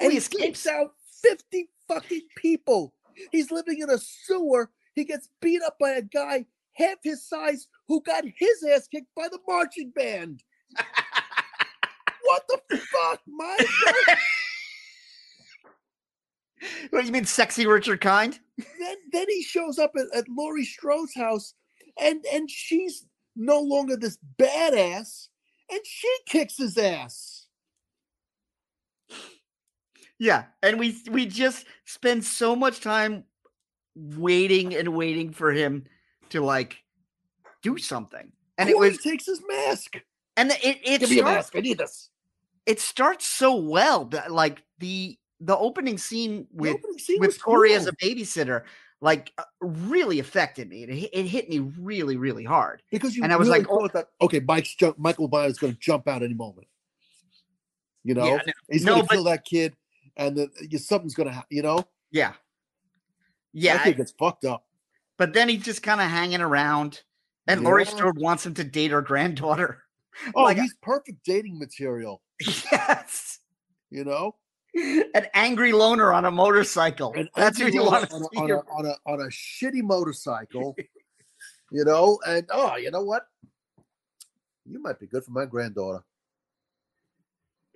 and he he escapes. escapes out fifty fucking people. He's living in a sewer. He gets beat up by a guy half his size who got his ass kicked by the marching band. what the fuck, Mike? What you mean, sexy Richard Kind? then then he shows up at, at Laurie Strode's house, and and she's no longer this badass, and she kicks his ass. Yeah, and we we just spend so much time waiting and waiting for him to like do something, and it was takes his mask. and it it Give me a starts, mask. I need this. it starts so well that like the the opening scene with opening scene with Corey as a babysitter like uh, really affected me. It, hit- it hit me really really hard. because you and I was really like, oh that okay, Mike's jump, Michael Myers is going to jump out any moment. You know, Yeah, no- he's going to kill that kid, and then you, something's going to happen. You know, yeah, yeah. kid it's fucked up. But then he's just kind of hanging around, and Laurie Yeah. Strode wants him to date her granddaughter. Oh, Like, he's perfect dating material. yes. You know, An angry loner on a motorcycle. And That's who you want to on a, on, a, on a on a shitty motorcycle. you know, and oh, you know what? You might be good for my granddaughter.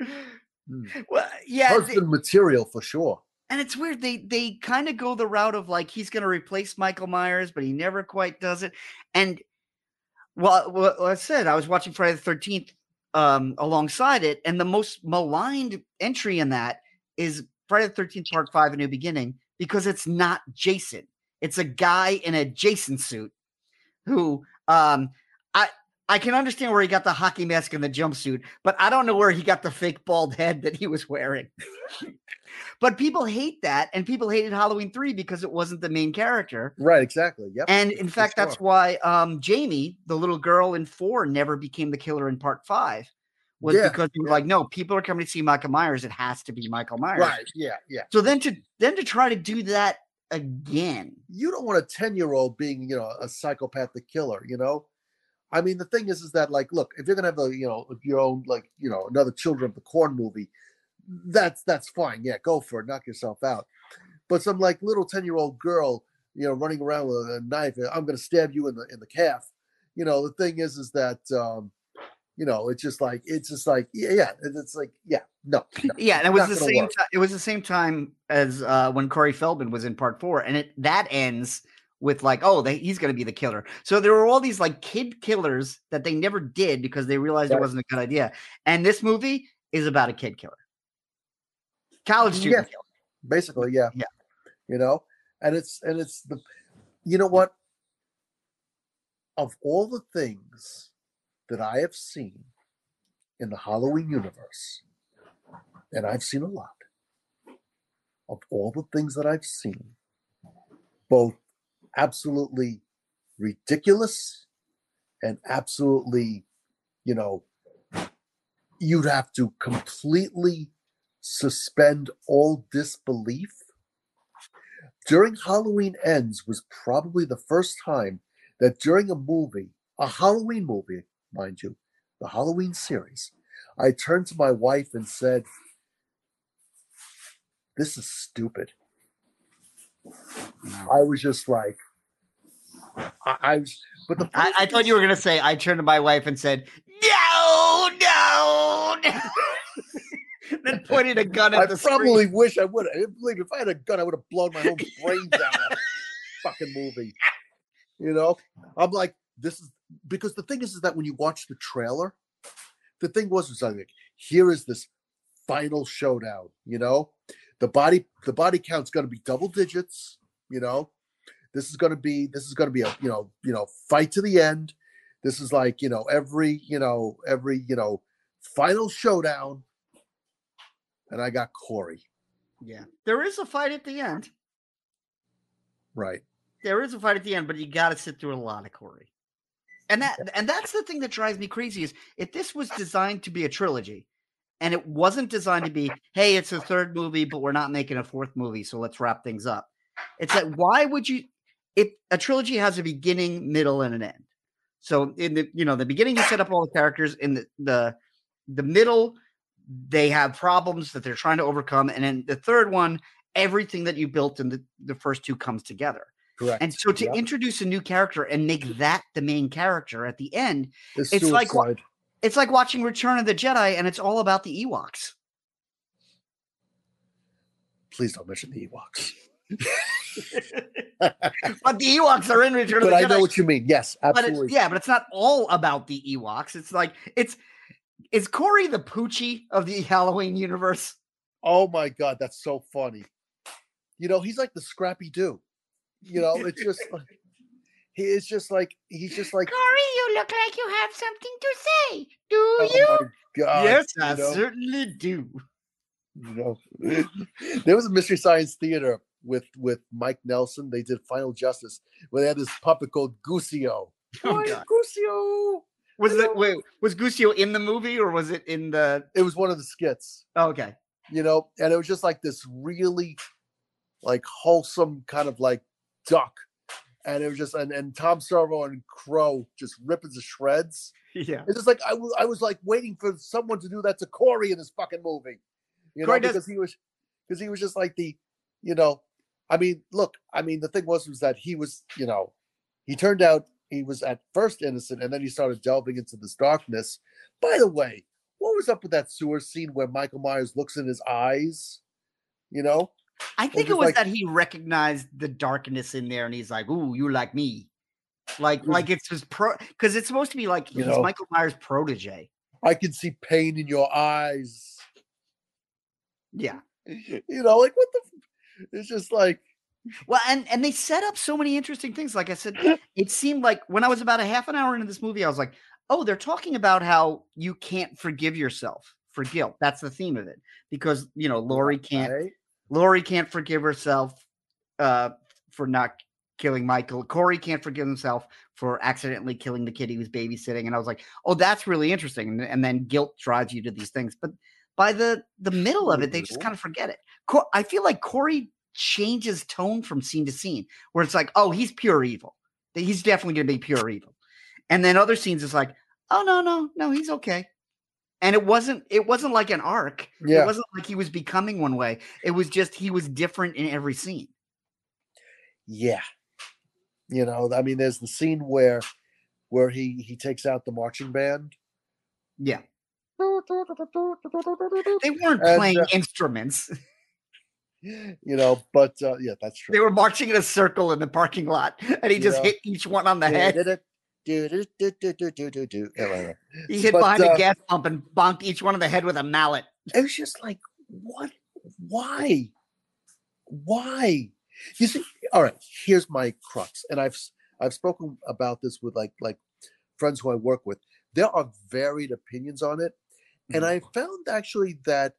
Hmm. Well, yeah, they- Husband material for sure. and it's weird. They they kind of go the route of like he's going to replace Michael Myers, but he never quite does it. And well, well, I said, I was watching Friday the Thirteenth um, alongside it, and the most maligned entry in that is Friday the Thirteenth Part Five: A New Beginning because it's not Jason. It's a guy in a Jason suit who um, I. I can understand where he got the hockey mask and the jumpsuit, but I don't know where he got the fake bald head that he was wearing. but people hate that, and people hated Halloween 3 because it wasn't the main character. Right, exactly. Yep. And in fact, that's why um, Jamie, the little girl in four, never became the killer in part five. Was Yeah, because he was yeah. like, no, people are coming to see Michael Myers. It has to be Michael Myers. right. Yeah, yeah. So then to then to try to do that again, You don't want a ten year old being, you know, a psychopathic killer. You know, I mean, the thing is, is that like, look, if you're gonna have a, you know, if your own, like, you know, another Children of the Corn movie, that's that's fine. Yeah, go for it. Knock yourself out. But some like little ten year old girl, you know, running around with a knife, I'm gonna stab you in the in the calf. You know, the thing is, is that. um you know, it's just like it's just like yeah, yeah. It's like yeah, no, no. yeah, and it was the same. work. Ti- it was the same time as uh, when Corey Feldman was in part four, and it that ends with like, oh, they, he's going to be the killer. So there were all these like kid killers that they never did because they realized it wasn't a good idea. And this movie is about a kid killer, college student Yeah. killer. basically yeah Yeah. you know and it's and it's the you know what of all the things that i have seen in the halloween universe and i've seen a lot of all the things that i've seen both absolutely ridiculous and absolutely you know you'd have to completely suspend all disbelief. During Halloween Ends was probably the first time that during a movie, a Halloween movie, mind you, the Halloween series, I turned to my wife and said, this is stupid. I was just like, I, I was, but the I, I thought you were gonna say. I turned to my wife and said, "No, no." no." then pointed a gun at I the probably screen. wish I would. I believe if I had a gun, I would have blown my whole brains out fucking movie. You know, I'm like, this is because the thing is, is that when you watch the trailer, the thing was, was like, here is this final showdown. You know, the body, the body count's going to be double digits. You know, this is going to be, this is going to be a, you know, you know, fight to the end. This is like, you know, every, you know, every, you know, final showdown. And I got Corey. Yeah, there is a fight at the end. Right. There is a fight at the end, but you got to sit through a lot of Corey. And that and that's the thing that drives me crazy is if this was designed to be a trilogy, and it wasn't designed to be, hey, it's a third movie, but we're not making a fourth movie, so let's wrap things up. It's like, why would you? If a trilogy has a beginning, middle, and an end. So in the you know the beginning, you set up all the characters. In the the the middle, they have problems that they're trying to overcome, and in the third one, everything that you built in the, the first two comes together. Correct. And so to Yep. introduce a new character and make mm. that the main character at the end, This it's like it's like watching Return of the Jedi and it's all about the Ewoks. Please don't mention the Ewoks. But the Ewoks are in Return of the I know what you mean. Yes, but it's, absolutely. yeah, but it's not all about the Ewoks. It's like it's is Corey the Poochie of the Halloween universe? Oh my god, that's so funny. You know, he's like the Scrappy Doo. You know, it's just like he is just like he's just like Corey, you look like you have something to say. Do oh my god. yes, you I know? certainly do. you know there was a mystery science theater with with mike nelson they did final justice where they had this puppet called Gusio. Oh, Why God. Gusio? Was it wait, was Gusio in the movie or was it in the it was one of the skits oh, okay. you know and it was just like this really like wholesome kind of like duck and it was just and, and tom servo and crow just ripping to shreds Yeah. it's just like I was I was like waiting for someone to do that to Corey in this fucking movie. You know, Corey does- because he was because he was just like the, you know, I mean, look, I mean, the thing was was that he was, you know, he turned out he was at first innocent and then he started delving into this darkness. By the way, what was up with that sewer scene where Michael Myers looks in his eyes? You know, I think it was like- that he recognized the darkness in there and he's like, Ooh, you like me. Like, like it's his pro because it's supposed to be like he's know. Michael Myers' protege. I can see pain in your eyes. Yeah. You know, like what the f- it's just like Well, and and they set up so many interesting things. Like I said, it seemed like when I was about a half an hour into this movie, I was like, "Oh, they're talking about how you can't forgive yourself for guilt." That's the theme of it, because you know Laurie can't right? Laurie can't forgive herself uh, for not killing Michael. Corey can't forgive himself for accidentally killing the kid he was babysitting. And I was like, "Oh, that's really interesting." And, and then guilt drives you to these things, but by the the middle of it, they just kind of forget it. Co- I feel like Corey changes tone from scene to scene, where it's like, "Oh, he's pure evil. He's definitely going to be pure evil," and then other scenes it's like, "Oh no, no, no, he's okay." And it wasn't it wasn't like an arc. Yeah. It wasn't like he was becoming one way. It was just he was different in every scene. Yeah. You know, I mean, there's the scene where where he he takes out the marching band. Yeah. They weren't And, playing uh, instruments. You know, but uh, yeah, that's true. They were marching in a circle in the parking lot, and he just Yeah. hit each one on the head. Do-do-do-do-do-do-do. Yeah, right, right. He hit But, behind a uh, gas pump and bonked each one on the head with a mallet. It was just like, what? Why? Why? You see, all right. Here's my crux, and I've I've spoken about this with like like friends who I work with. There are varied opinions on it, and I found actually that.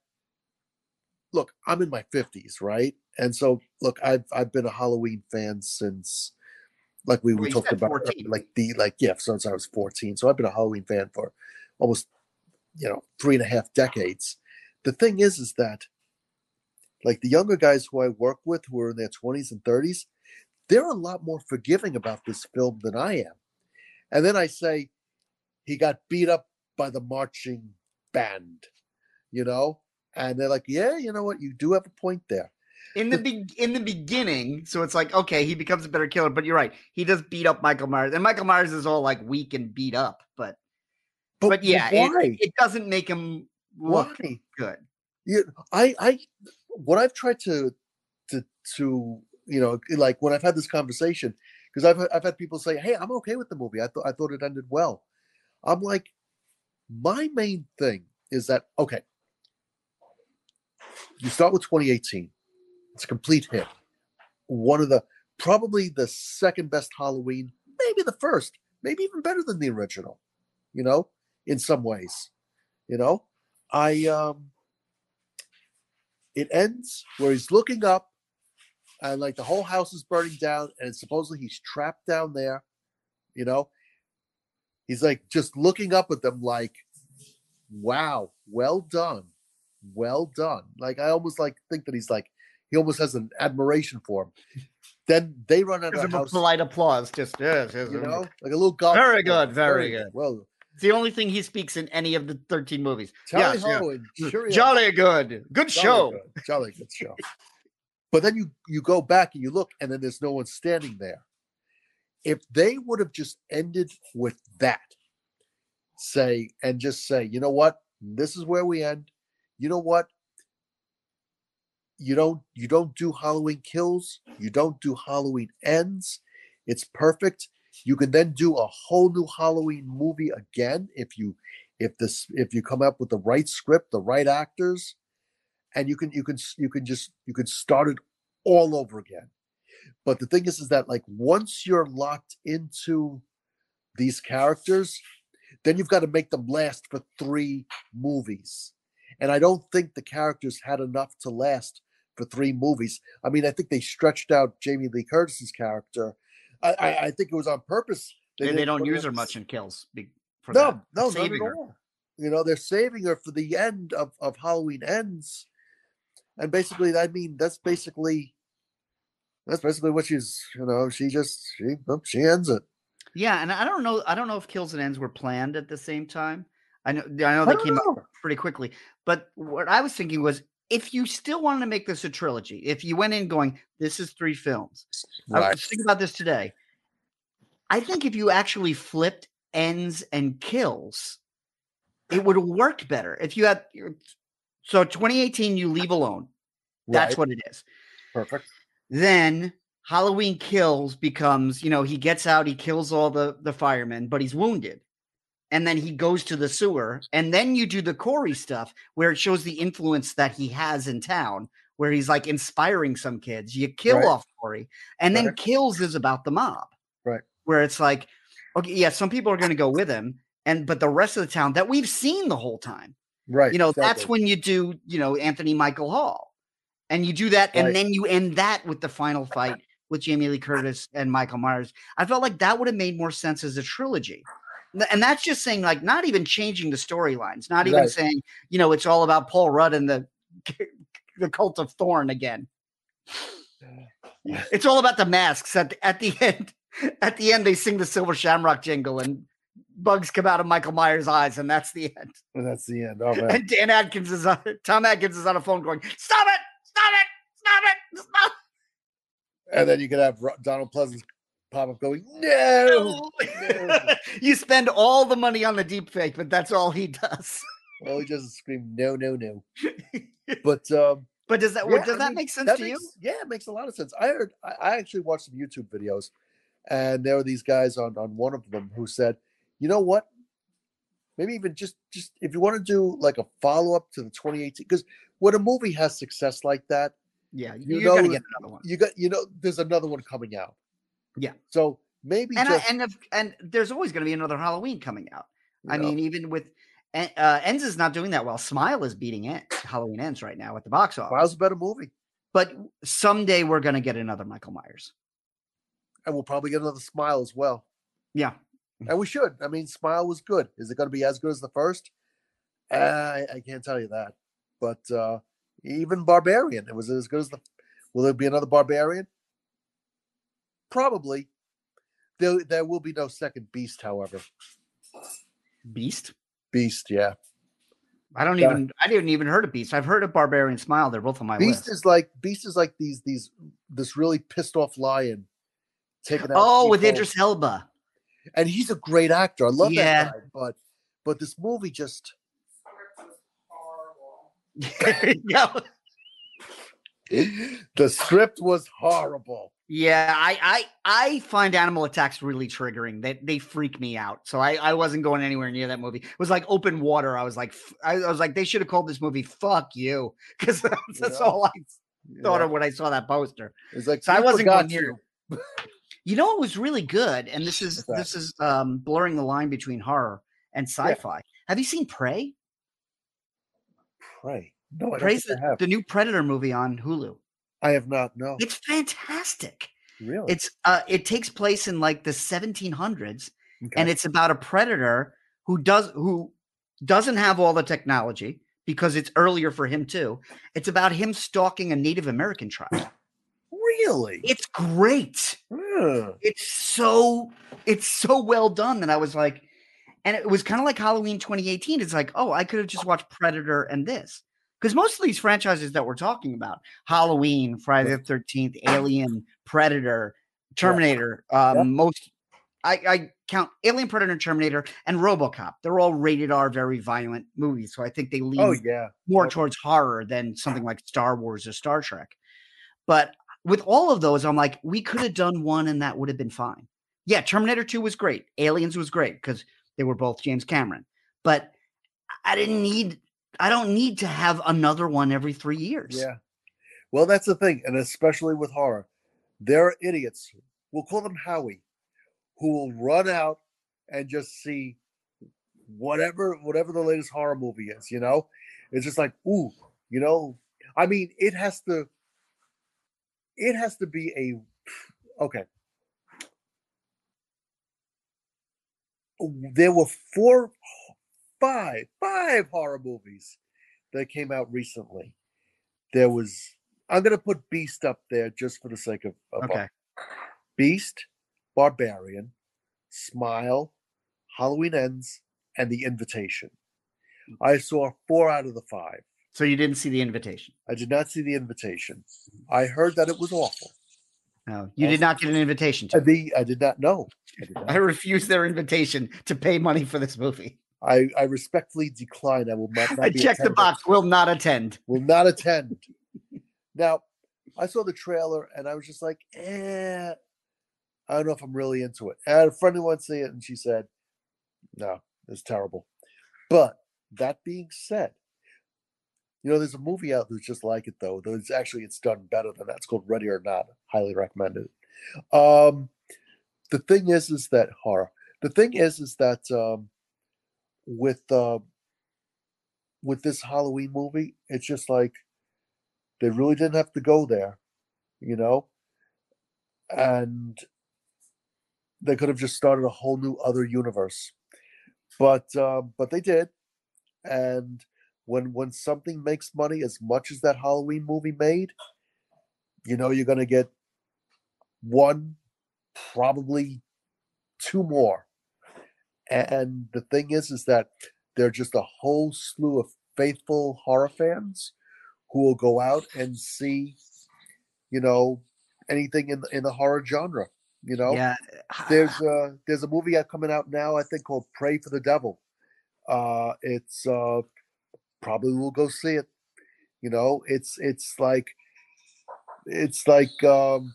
Look, I'm in my 50s, right? And so, look, I've I've been a Halloween fan since, like we, Well, we you talked about, uh, 14. like the like yeah, since I was 14. So I've been a Halloween fan for almost, you know, three and a half decades. The thing is, is that like the younger guys who I work with who are in their 20s and 30s, they're a lot more forgiving about this film than I am. And then I say, he got beat up by the marching band, you know? And they're like, yeah, you know what? You do have a point there. In the be- in the beginning. So it's like okay, he becomes a better killer. But you're right, he does beat up Michael Myers, and Michael Myers is all like weak and beat up. But but, yeah, it, why? it doesn't make him look why? good. Yeah, I, I, what I've tried to, to, to, you know, like when I've had this conversation, because I've, I've had people say, "Hey, I'm okay with the movie. I thought, I thought it ended well." I'm like, my main thing is that okay, you start with 2018. It's a complete hit. One of the probably the second best Halloween, maybe the first, maybe even better than the original. You know, in some ways. You know, I um it ends where he's looking up and like the whole house is burning down and supposedly he's trapped down there, you know. He's like just looking up at them like, wow, well done. Well done. Like I almost like think that he's like he almost has an admiration for him. Then they run out Gives of him a house, polite applause. Just yes, yes, you yes. know, like a little golf. Very good, very good. Well, It's the only thing he speaks in any of the 13 movies. Tally Yes, yeah. ho. Jolly good. Good Jolly show. good, Jolly good show. But then you you go back and you look, and then there's no one standing there. If they would have just ended with that, say, and just say, you know what, this is where we end. You know what? You don't you don't do Halloween kills. You don't do Halloween ends. It's perfect. You can then do a whole new Halloween movie again if you if this if you come up with the right script, the right actors, and you can you can you can just you can start it all over again. But the thing is, is that like once you're locked into these characters, then you've got to make them last for three movies. And I don't think the characters had enough to last for three movies. I mean, I think they stretched out Jamie Lee Curtis's character. I, I, I think it was on purpose. They, they don't use her much in kills. For no, that. no, not at her. all. You know, they're saving her for the end of, of Halloween ends. And basically, I mean, that's basically that's basically what she's you know, she just she she ends it. Yeah, and I don't know. I don't know if kills and ends were planned at the same time. I know. I know they don't came know. out pretty quickly. But what I was thinking was, if you still wanted to make this a trilogy, if you went in going, "This is three films," I Right. was thinking about this today. I think if you actually flipped ends and kills, it would have worked better. If you had so 2018, you leave alone. That's Right. what it is. Perfect. Then Halloween kills becomes, you know, he gets out, he kills all the the firemen, but he's wounded. And then he goes to the sewer, and then you do the Corey stuff where it shows the influence that he has in town, where he's like inspiring some kids. You kill Right. off Corey, and then Right. kills is about the mob, Right. Where it's like, okay, yeah, some people are going to go with him, and but the rest of the town that we've seen the whole time, Right. you know, that's when you do, you know, Anthony Michael Hall. And you do that, and then you end that with the final fight with Jamie Lee Curtis and Michael Myers. I felt like that would have made more sense as a trilogy. And that's just saying, like, not even changing the storylines, not even Right. saying, you know, it's all about Paul Rudd and the the cult of Thorn again. It's all about the masks. At the, at the end, at the end, they sing the Silver Shamrock jingle, and bugs come out of Michael Myers' eyes, and that's the end. And that's the end. Oh man. And Dan Atkins is on Tom Atkins is on a phone going, Stop it! Stop it! Stop it! Stop and then you could have Donald Pleasence pop up going, No. it! you spend all the money on the deep fake, but that's all he does. Well, he just scream, no, no, no. But um But does that Yeah, does I that mean, make sense that to you? Yeah, it makes a lot of sense. I heard I, actually watched some YouTube videos and there were these guys on on one of them who said, you know what? Maybe even just just if you want to do like a follow-up to the 2018, because when a movie has success like that, Yeah, you you're gonna know get another one. you got you know, there's another one coming out. Yeah. So maybe And I, and if, and there's always going to be another Halloween coming out. you I mean, even with uh, Ends is not doing that well. Smile is beating it. Halloween Ends right now at the box office. Smile's a better movie. But someday we're going to get another Michael Myers. And we'll probably get another smile as well. Yeah, And we should. I mean, Smile was good. Is it going to be as good as the first? Uh, I, I can't tell you that. But uh, even Barbarian, it was as good as the. Will there be another Barbarian? Probably. There, there will be no second Beast, however. Beast. Beast, yeah. I don't Yeah. even. I didn't even heard of Beast. I've heard of Barbarian Smile. They're both on my Beast list. is like Beast is like these these this really pissed off lion taking out. Oh, with people. Idris Elba. and he's a great actor. I love Yeah. that guy, but but this movie just the script was horrible. Yeah. I, I I find animal attacks really triggering. They they freak me out. So I I wasn't going anywhere near that movie. It was like open water. I was like I was like they should have called this movie "Fuck You" because that's, that's Yeah. all I thought Yeah. of when I saw that poster. It's like So I wasn't going near you." You know it was really good, and this is this is um, blurring the line between horror and sci-fi. Have you seen Prey? Pray. No, I Prey's I the, the new Predator movie on Hulu. I have not. No, It's fantastic. really. It's uh, it takes place in like the 1700s, Okay. and it's about a predator who does who doesn't have all the technology because it's earlier for him too. It's about him stalking a Native American tribe. really. It's great. Huh. it's so it's so well done that I was like, and it was kind of like Halloween 2018. It's like, oh, I could have just watched Predator and this. Because most of these franchises that we're talking about, Halloween, Friday the 13th, Alien, Predator, Terminator, um, Yeah. most I, I count Alien, Predator, Terminator, and Robocop. They're all rated R, very violent movies. So I think they lean Oh yeah. more Okay. towards horror than something like Star Wars or Star Trek. But with all of those, I'm like, we could have done one and that would have been fine. Yeah, Terminator 2 was great. Aliens was great because they were both James Cameron. But I didn't need, I don't need to have another one every three years. Yeah. Well, that's the thing, and especially with horror, there are idiots. We'll call them Howie, who will run out and just see whatever whatever the latest horror movie is. You know, it's just like, ooh, you know. I mean, it has to. It has to be a okay. There were four, five, five horror movies that came out recently. There was I'm gonna put Beast up there just for the sake of, of Okay. Beast, Barbarian, Smile, Halloween Ends, and The Invitation. I saw four out of the five. So you didn't see the invitation. I did not see The Invitation. I heard that it was awful. No, you did not get an invitation to. The I did not know. I. I refused their invitation to pay money for this movie. I, I respectfully decline. I will not. not I be checked the box, will not attend. Will not attend. now, I saw the trailer and I was just like, eh, I don't know if I'm really into it. I had a friend who went to see it and she said, no, it's terrible. But that being said, you know, there's a movie out that's just like it though. There's actually it's done better than that. It's called Ready or Not. Highly recommended. Um, the thing is, is that horror. The thing is, is that um, with uh, with this Halloween movie, it's just like they really didn't have to go there, you know, and they could have just started a whole new other universe, but uh, but they did, and when when something makes money as much as that Halloween movie made, you know you're gonna get one, probably two more. And the thing is, is that there are just a whole slew of faithful horror fans who will go out and see, you know, anything in the, in the horror genre. You know, Yeah. there's a there's a movie coming out now I think called Prey for the Devil. Uh it's uh probably we'll go see it. You know, it's it's like it's like um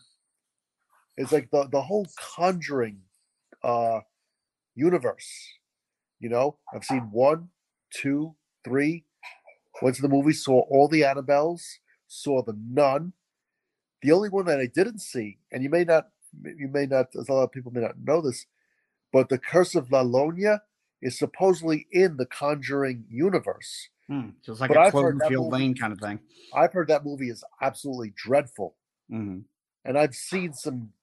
it's like the the whole conjuring uh universe. You know, I've seen one, two, three, went to the movie, saw all the Annabelles, saw the nun. The only one that I didn't see, and you may not you may not, as a lot of people may not know this, but the Curse of La Llorona is supposedly in the Conjuring universe. Hmm, so it's like But a I've heard that Cloverfield Lane kind of thing. I've heard that movie is absolutely dreadful, Mhm. and I've seen some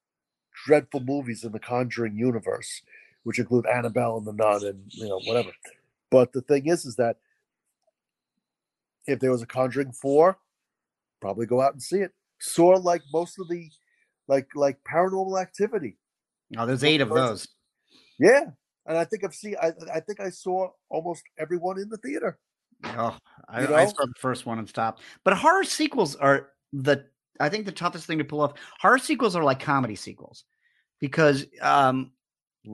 dreadful movies in the Conjuring universe, which include Annabelle and the Nun and you know whatever. But the thing is, is that if there was a Conjuring four, probably go out and see it. Sort of like most of the, like like Paranormal Activity. Oh, there's eight of those. Yeah, and I think I've seen. I, I think I saw almost everyone in the theater. Oh, I, You I saw the first one and stopped. But horror sequels are the I think the toughest thing to pull off. Horror sequels are like comedy sequels because um,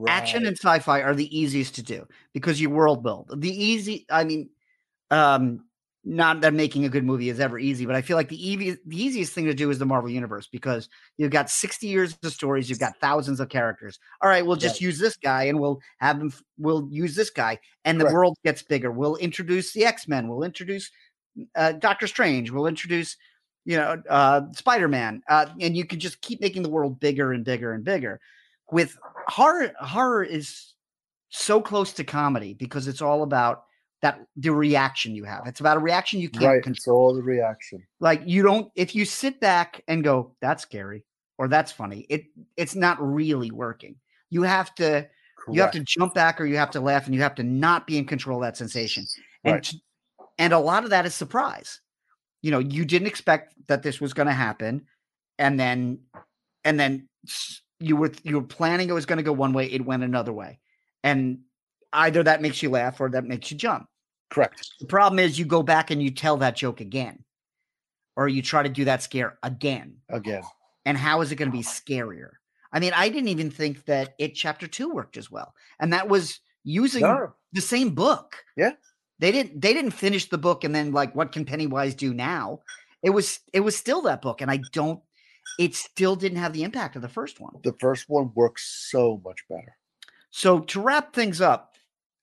action and sci-fi are the easiest to do because you world build. The easy, I mean, um, not that making a good movie is ever easy, but I feel like the easy, the easiest thing to do is the Marvel universe because you've got 60 years of stories, you've got thousands of characters. All right, we'll just Right. use this guy and we'll have him, we'll use this guy, and the world gets bigger. We'll introduce the X Men, we'll introduce uh, Doctor Strange, we'll introduce, you know, uh, Spider Man, uh, and you can just keep making the world bigger and bigger and bigger. With horror, horror is so close to comedy because it's all about that the reaction you have. It's about a reaction you can't Right. control It's all the reaction. like you don't if you sit back and go that's scary or that's funny it it's not really working you have to you have to jump back or you have to laugh and you have to not be in control of that sensation and Right. and a lot of that is surprise you know you didn't expect that this was going to happen and then and then you were you were planning it was going to go one way it went another way and either that makes you laugh or that makes you jump Correct. the problem is you go back and you tell that joke again, or you try to do that scare again. Again. And how is it going to be scarier? I mean, I didn't even think that it chapter two worked as well. And that was using No. the same book. Yeah. They didn't they didn't finish the book and then like what can Pennywise do now? It was it was still that book. And I don't it still didn't have the impact of the first one. The first one works so much better. So to wrap things up,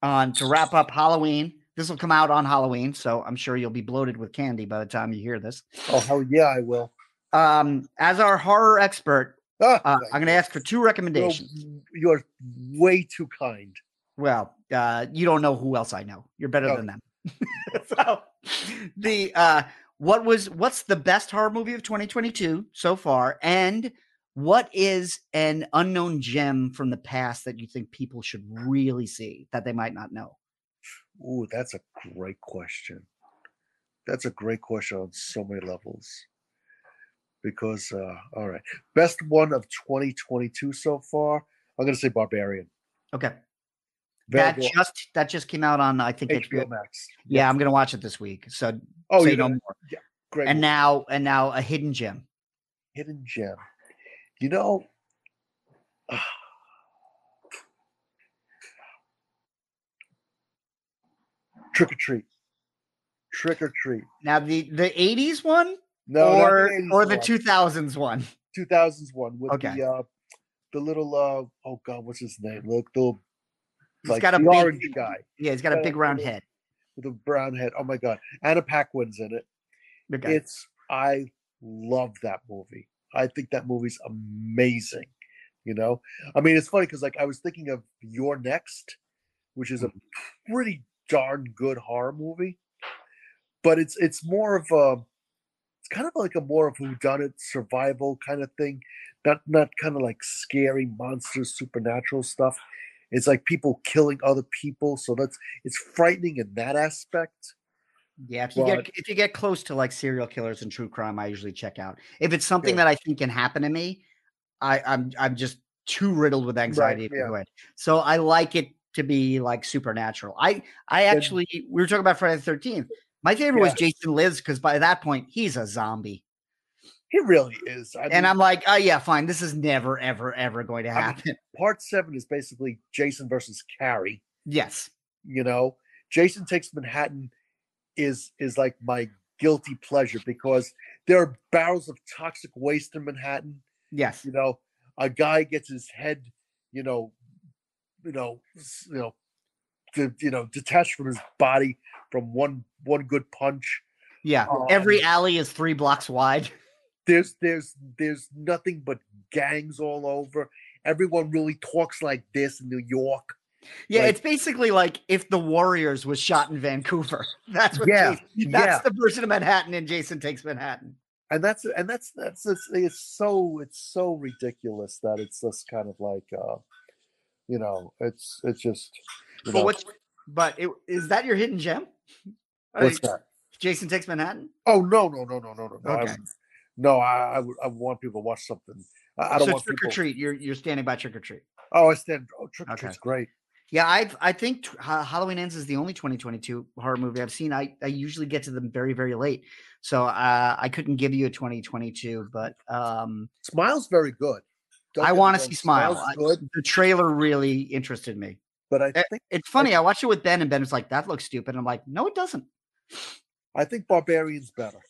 on to wrap up Halloween. This will come out on Halloween, so I'm sure you'll be bloated with candy by the time you hear this. Oh hell yeah, I will. Um, as our horror expert, Ah, uh, I'm going to ask for two You're- recommendations. You're way too kind. Well, uh, you don't know who else I know. You're better Oh. than them. so, the uh, what was what's the best horror movie of 2022 so far, and what is an unknown gem from the past that you think people should really see that they might not know? Ooh, that's a great question. That's a great question on so many levels. Because uh all right. Best one of 2022 so far. I'm gonna say Barbarian. Okay, that Available just that just came out on I think HBO HBO. Max. Yeah, I'm going to watch it this week. So Oh, say no more. great. And movie. now and now a hidden gem. hidden gem. You know, Trick or treat. Trick or treat. Now the the 80s one No, or the 80s or the one. 2000s one. 2000s one with Okay. the uh the little uh oh god what's his name look the He's like got a big- guy. Yeah, he's got a big round head. with the brown head. Oh my god. Anna Paquin's in it. Okay. it's i love that movie. I think that movie's amazing you know? I mean it's funny because like i was thinking of your next which is a mm-hmm. pretty darn good horror movie but it's it's more of a it's kind of like a more of who done it survival kind of thing. Not not kind of like scary monsters supernatural stuff it's like people killing other people so that's it's frightening in that aspect Yeah, if you get if you get close to like serial killers and true crime, I usually check out. If it's something Yeah. that I think can happen to me, I, I'm I'm just too riddled with anxiety to yeah. go ahead. So I like it to be like supernatural. I I actually we were talking about Friday the Thirteenth. My favorite was Jason Lives because by that point he's a zombie, He really is. I and I'm like, oh yeah, fine. This is never ever ever going to I mean- happen. part seven is basically Jason versus Carrie. yes, You know, Jason Takes Manhattan is is like my guilty pleasure because there are barrels of toxic waste in Manhattan. yes, You know, a guy gets his head, you know, you know, you know, de- you know, detached from his body from one one good punch. yeah. Every Um, alley is three blocks wide. there's there's there's nothing but gangs all over. Everyone really talks like this in New York. Yeah, Like- it's basically like if the Warriors was shot in Vancouver. That's what. Yeah, Jason- that's yeah. the version of Manhattan, and Jason takes Manhattan. And that's and that's that's it's, it's so it's so ridiculous that it's just kind of like uh you know, it's it's just you But know, what's but it, is that your hidden gem? what's that? Jason takes Manhattan. Oh no no no no no no no. Okay. No, I I, I want people to watch something. I, I don't so want trick people. or treat. You're you're standing by trick or treat. Oh, I stand. Oh, trick or Okay. treat's great. Yeah, I I think t- Halloween Ends is the only 2022 horror movie I've seen. I I usually get to them very very late, so uh, I couldn't give you a 2022. But um, Smile's very good. Don't I want to see Smile. Smile's I- the trailer really interested me. but I Eh, think It's funny. I watched it with Ben, and Ben was like, "That looks stupid." And I'm like, "No, it doesn't." I think Barbarian's better.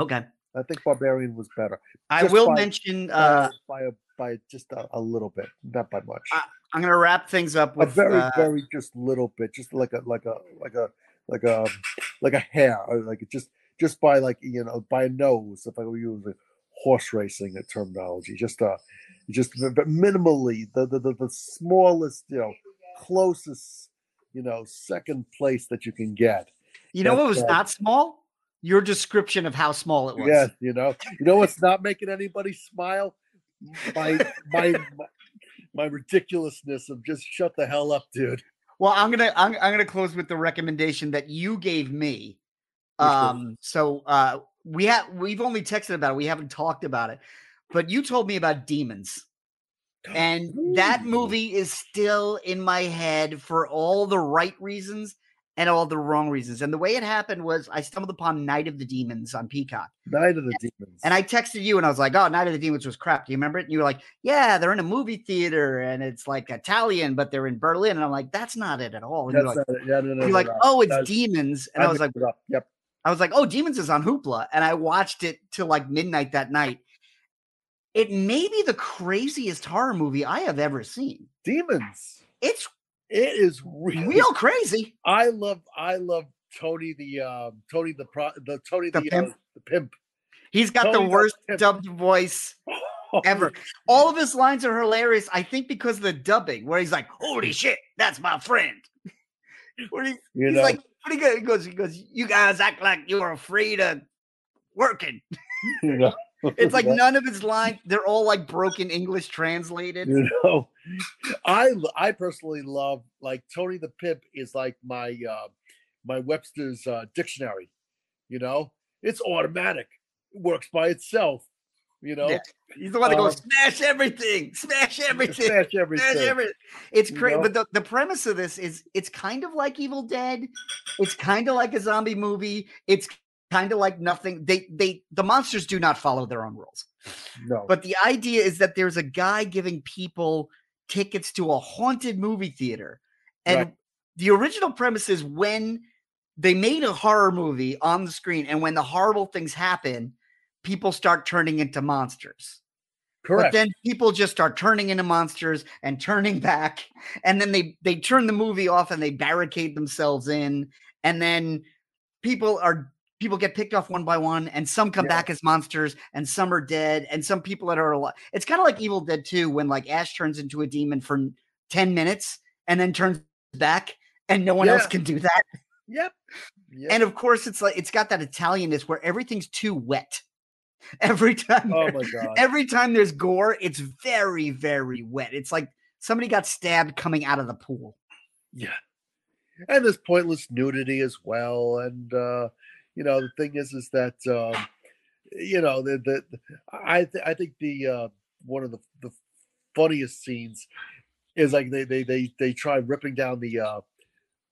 Okay, I think Barbarian was better. I will by- mention. Uh, by a, by just a, a little bit, not by much. I- I'm gonna wrap things up a with very uh, very just little bit, just like a like a like a like a like a hair, or like just just by like you know by a nose. If I were using horse racing terminology, just uh, just v- minimally the the, the the smallest you know closest you know second place that you can get. You know what was uh, not small? Your description of how small it was. Yeah, you know, you know what's not making anybody smile? My my my, my ridiculousness of just shut the hell up, dude. Well, I'm gonna I'm, I'm gonna close with the recommendation that you gave me. Um, so uh, we have we've only texted about it. We haven't talked about it, but you told me about demons, and that movie is still in my head for all the right reasons and all the wrong reasons. And the way it happened was I stumbled upon Night of the Demons on Peacock. Night of the Demons. And I texted you and I was like, oh, Night of the Demons was crap. Do you remember it? And you were like, yeah, they're in a movie theater and it's like Italian, but they're in Berlin. And I'm like, that's not it at all. And you're like. Yeah, no, no, you're no, like oh, it's That's- Demons. And I was like, mixed it up. yep. I was like, oh, Demons is on Hoopla. And I watched it till like midnight that night. It may be the craziest horror movie I have ever seen. Demons. It's It is really. real crazy. I love. I love Tony the um Tony the pro the Tony The the pimp? Uh, the pimp. He's got the Tony the worst Pimp. dubbed voice ever. All of his lines are hilarious. I think because of the dubbing, where he's like, "Holy shit, that's my friend." Where he, You he's know, like, pretty good. He goes, he goes, "You guys act like you're afraid of working." you know. It's like none of his lines. They're all like broken English translated. you know i i personally love like tony the pimp is like my uh my webster's uh dictionary you know it's automatic it works by itself you know Yeah, He's the one that goes, Um, "Smash everything, smash everything." smash Smash everything everything. It's you great, know? but the, the premise of this is it's kind of like Evil Dead. It's kind of like a zombie movie. It's kind of like nothing. They they the monsters do not follow their own rules. no But the idea is that there's a guy giving people tickets to a haunted movie theater. And Right. the original premise is when they made a horror movie on the screen and when the horrible things happen, people start turning into monsters. Correct. But then people just start turning into monsters and turning back. And then they they turn the movie off and they barricade themselves in. And then people are people get picked off one by one, and some come Yeah. back as monsters, and some are dead, and some people that are alive. It's kind of like Evil Dead 2 when like Ash turns into a demon for 10 minutes and then turns back, and no one else can do that. yep, yep. And of course, it's like it's got that Italianness where everything's too wet. Every time oh my god every time there's gore, it's very, very wet. It's like somebody got stabbed coming out of the pool. yeah and there's pointless nudity as well and uh you know the thing is is that um you know the the i th- i think the uh one of the the funniest scenes is like they they they they try ripping down the uh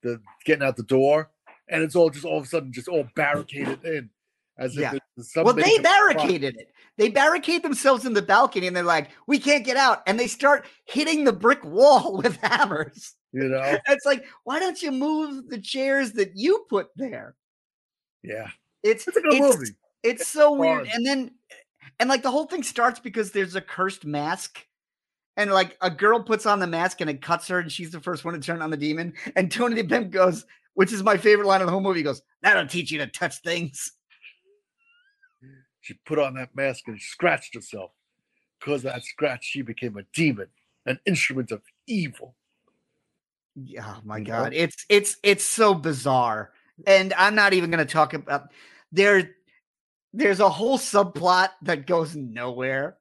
the getting out the door and it's all just all of a sudden just all barricaded in as Yeah. if well, they barricaded it. They barricade themselves in the balcony and they're like, we can't get out. And they start hitting the brick wall with hammers. you know It's like, why don't you move the chairs that you put there? Yeah It's it's a good it's, movie It's so weird. And then and like the whole thing starts because there's a cursed mask. And like a girl puts on the mask and it cuts her, and she's the first one to turn on the demon. And Tony the Pimp goes, which is my favorite line of the whole movie, he goes, That'll teach you to touch things. she put on that mask and scratched herself because of that scratch she became a demon an instrument of evil Yeah, oh my You know? god. It's it's it's so bizarre. And I'm not even gonna talk about there there's a whole subplot that goes nowhere.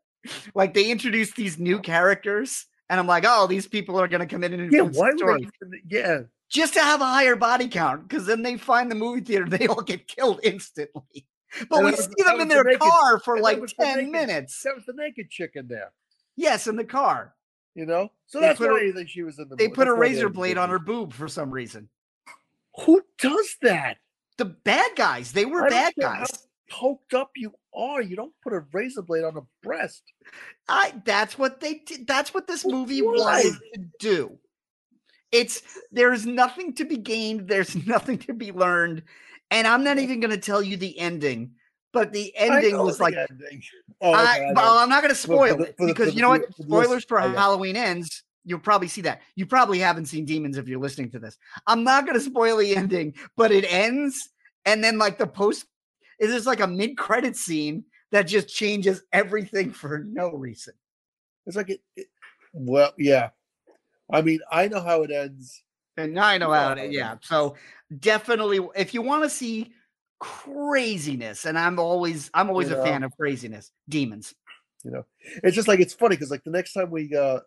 Like they introduce these new characters, and I'm like, oh, these people are gonna come in and yeah why story. yeah just to have a higher body count because then they find the movie theater they all get killed instantly but And we was- see them in was the their naked- car for like 10 naked- minutes that was the naked chick in there yes in the car You know, so They that's a- why think she was in the. They put a razor blade on her boob for some reason. Who does that? The bad guys, they were I bad guys. Poked up you are. You don't put a razor blade on a breast. I that's what they did. That's what this movie Why? wanted to do. It's there's nothing to be gained, there's nothing to be learned. And I'm not even gonna tell you the ending, but the ending was the like ending. Oh, I, okay, I well, know. I'm not gonna spoil the- it for because you know what? for the list- Spoilers for. Halloween ends. You'll probably see that. You probably haven't seen Demons if you're listening to this. I'm not gonna spoil the ending, but it ends, and then like the post is like a mid-credit scene that just changes everything for no reason. It's like it, it- Well, yeah. I mean, I know how it ends. And I know how it, Oh, yeah. So definitely if you want to see craziness, and I'm always I'm always a Yeah. fan of craziness, demons. You know, it's just like it's funny because like the next time we uh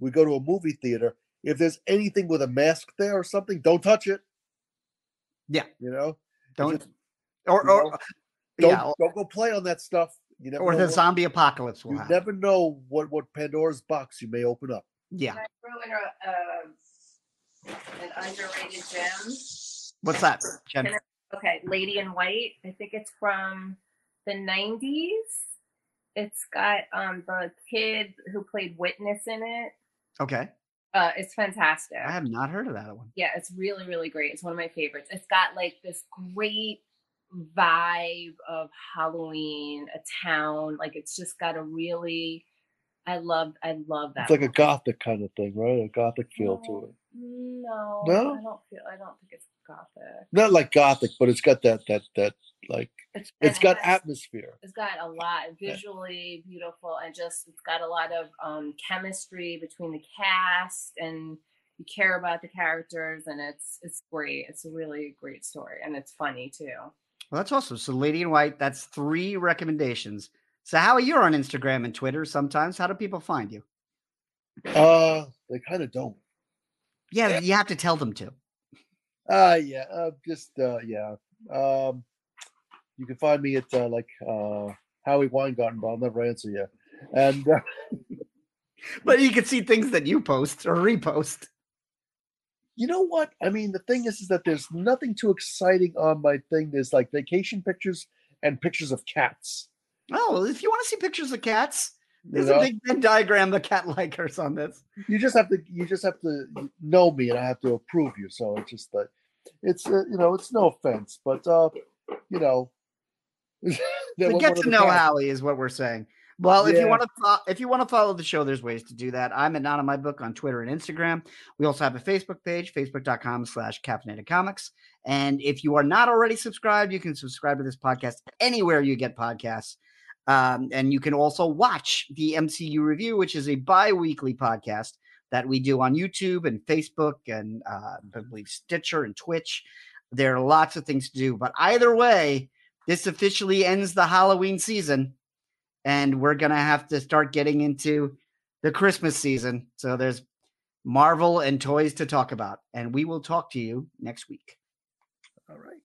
we go to a movie theater, if there's anything with a mask there or something, don't touch it. Yeah. You know, Don't just- or you or know, don't yeah, don't go play on that stuff. You never or the what- zombie apocalypse will You happen. never know what what Pandora's box you may open up. Yeah. Can I throw in a, uh, an underrated gem? What's that? Jen? Okay, Lady in White. I think it's from the '90s. It's got um the kid who played Witness in it. Okay. Uh, it's fantastic. I have not heard of that one. Yeah, it's really, really great. It's one of my favorites. It's got like this great vibe of Halloween, a town. Like it's just got a really I love I love that. It's like a gothic kind of thing, right? A gothic feel to it. No, No? I don't feel I don't think it's gothic. Not like gothic, but it's got that that that like It's, and it's it got has- atmosphere. It's got a lot visually beautiful and just it's got a lot of um chemistry between the cast and you care about the characters and it's it's great. It's a really great story and it's funny too. Well, that's awesome. So, Lady in White, that's three recommendations. So, how are you on Instagram and Twitter sometimes? How do people find you? Uh, they kind of don't. Yeah, you have to tell them to. Uh yeah, uh, just uh yeah. Um, you can find me at uh, like uh Howie Weingarten, but I'll never answer you. And uh, But you can see things that you post or repost. you know what? I mean, the thing is, is that there's nothing too exciting on my thing. There's like vacation pictures and pictures of cats. Oh, if you want to see pictures of cats, You there's know, a big Venn diagram of cat likers on this. you just have to you just have to know me, and I have to approve you. So it's just that it's uh, you know it's no offense, but uh, you know. To get to know. Howie is what we're saying. Well, if you want to fo- if you want to follow the show, there's ways to do that. I'm at Not on My Book on Twitter and Instagram. We also have a Facebook page, facebook.com slash caffeinated comics. And if you are not already subscribed, you can subscribe to this podcast anywhere you get podcasts. Um, and you can also watch the MCU review, which is a bi-weekly podcast that we do on YouTube and Facebook and uh, I believe Stitcher and Twitch. There are lots of things to do, but either way, this officially ends the Halloween season, and we're gonna have to start getting into the Christmas season. So there's Marvel and toys to talk about, and we will talk to you next week. All right.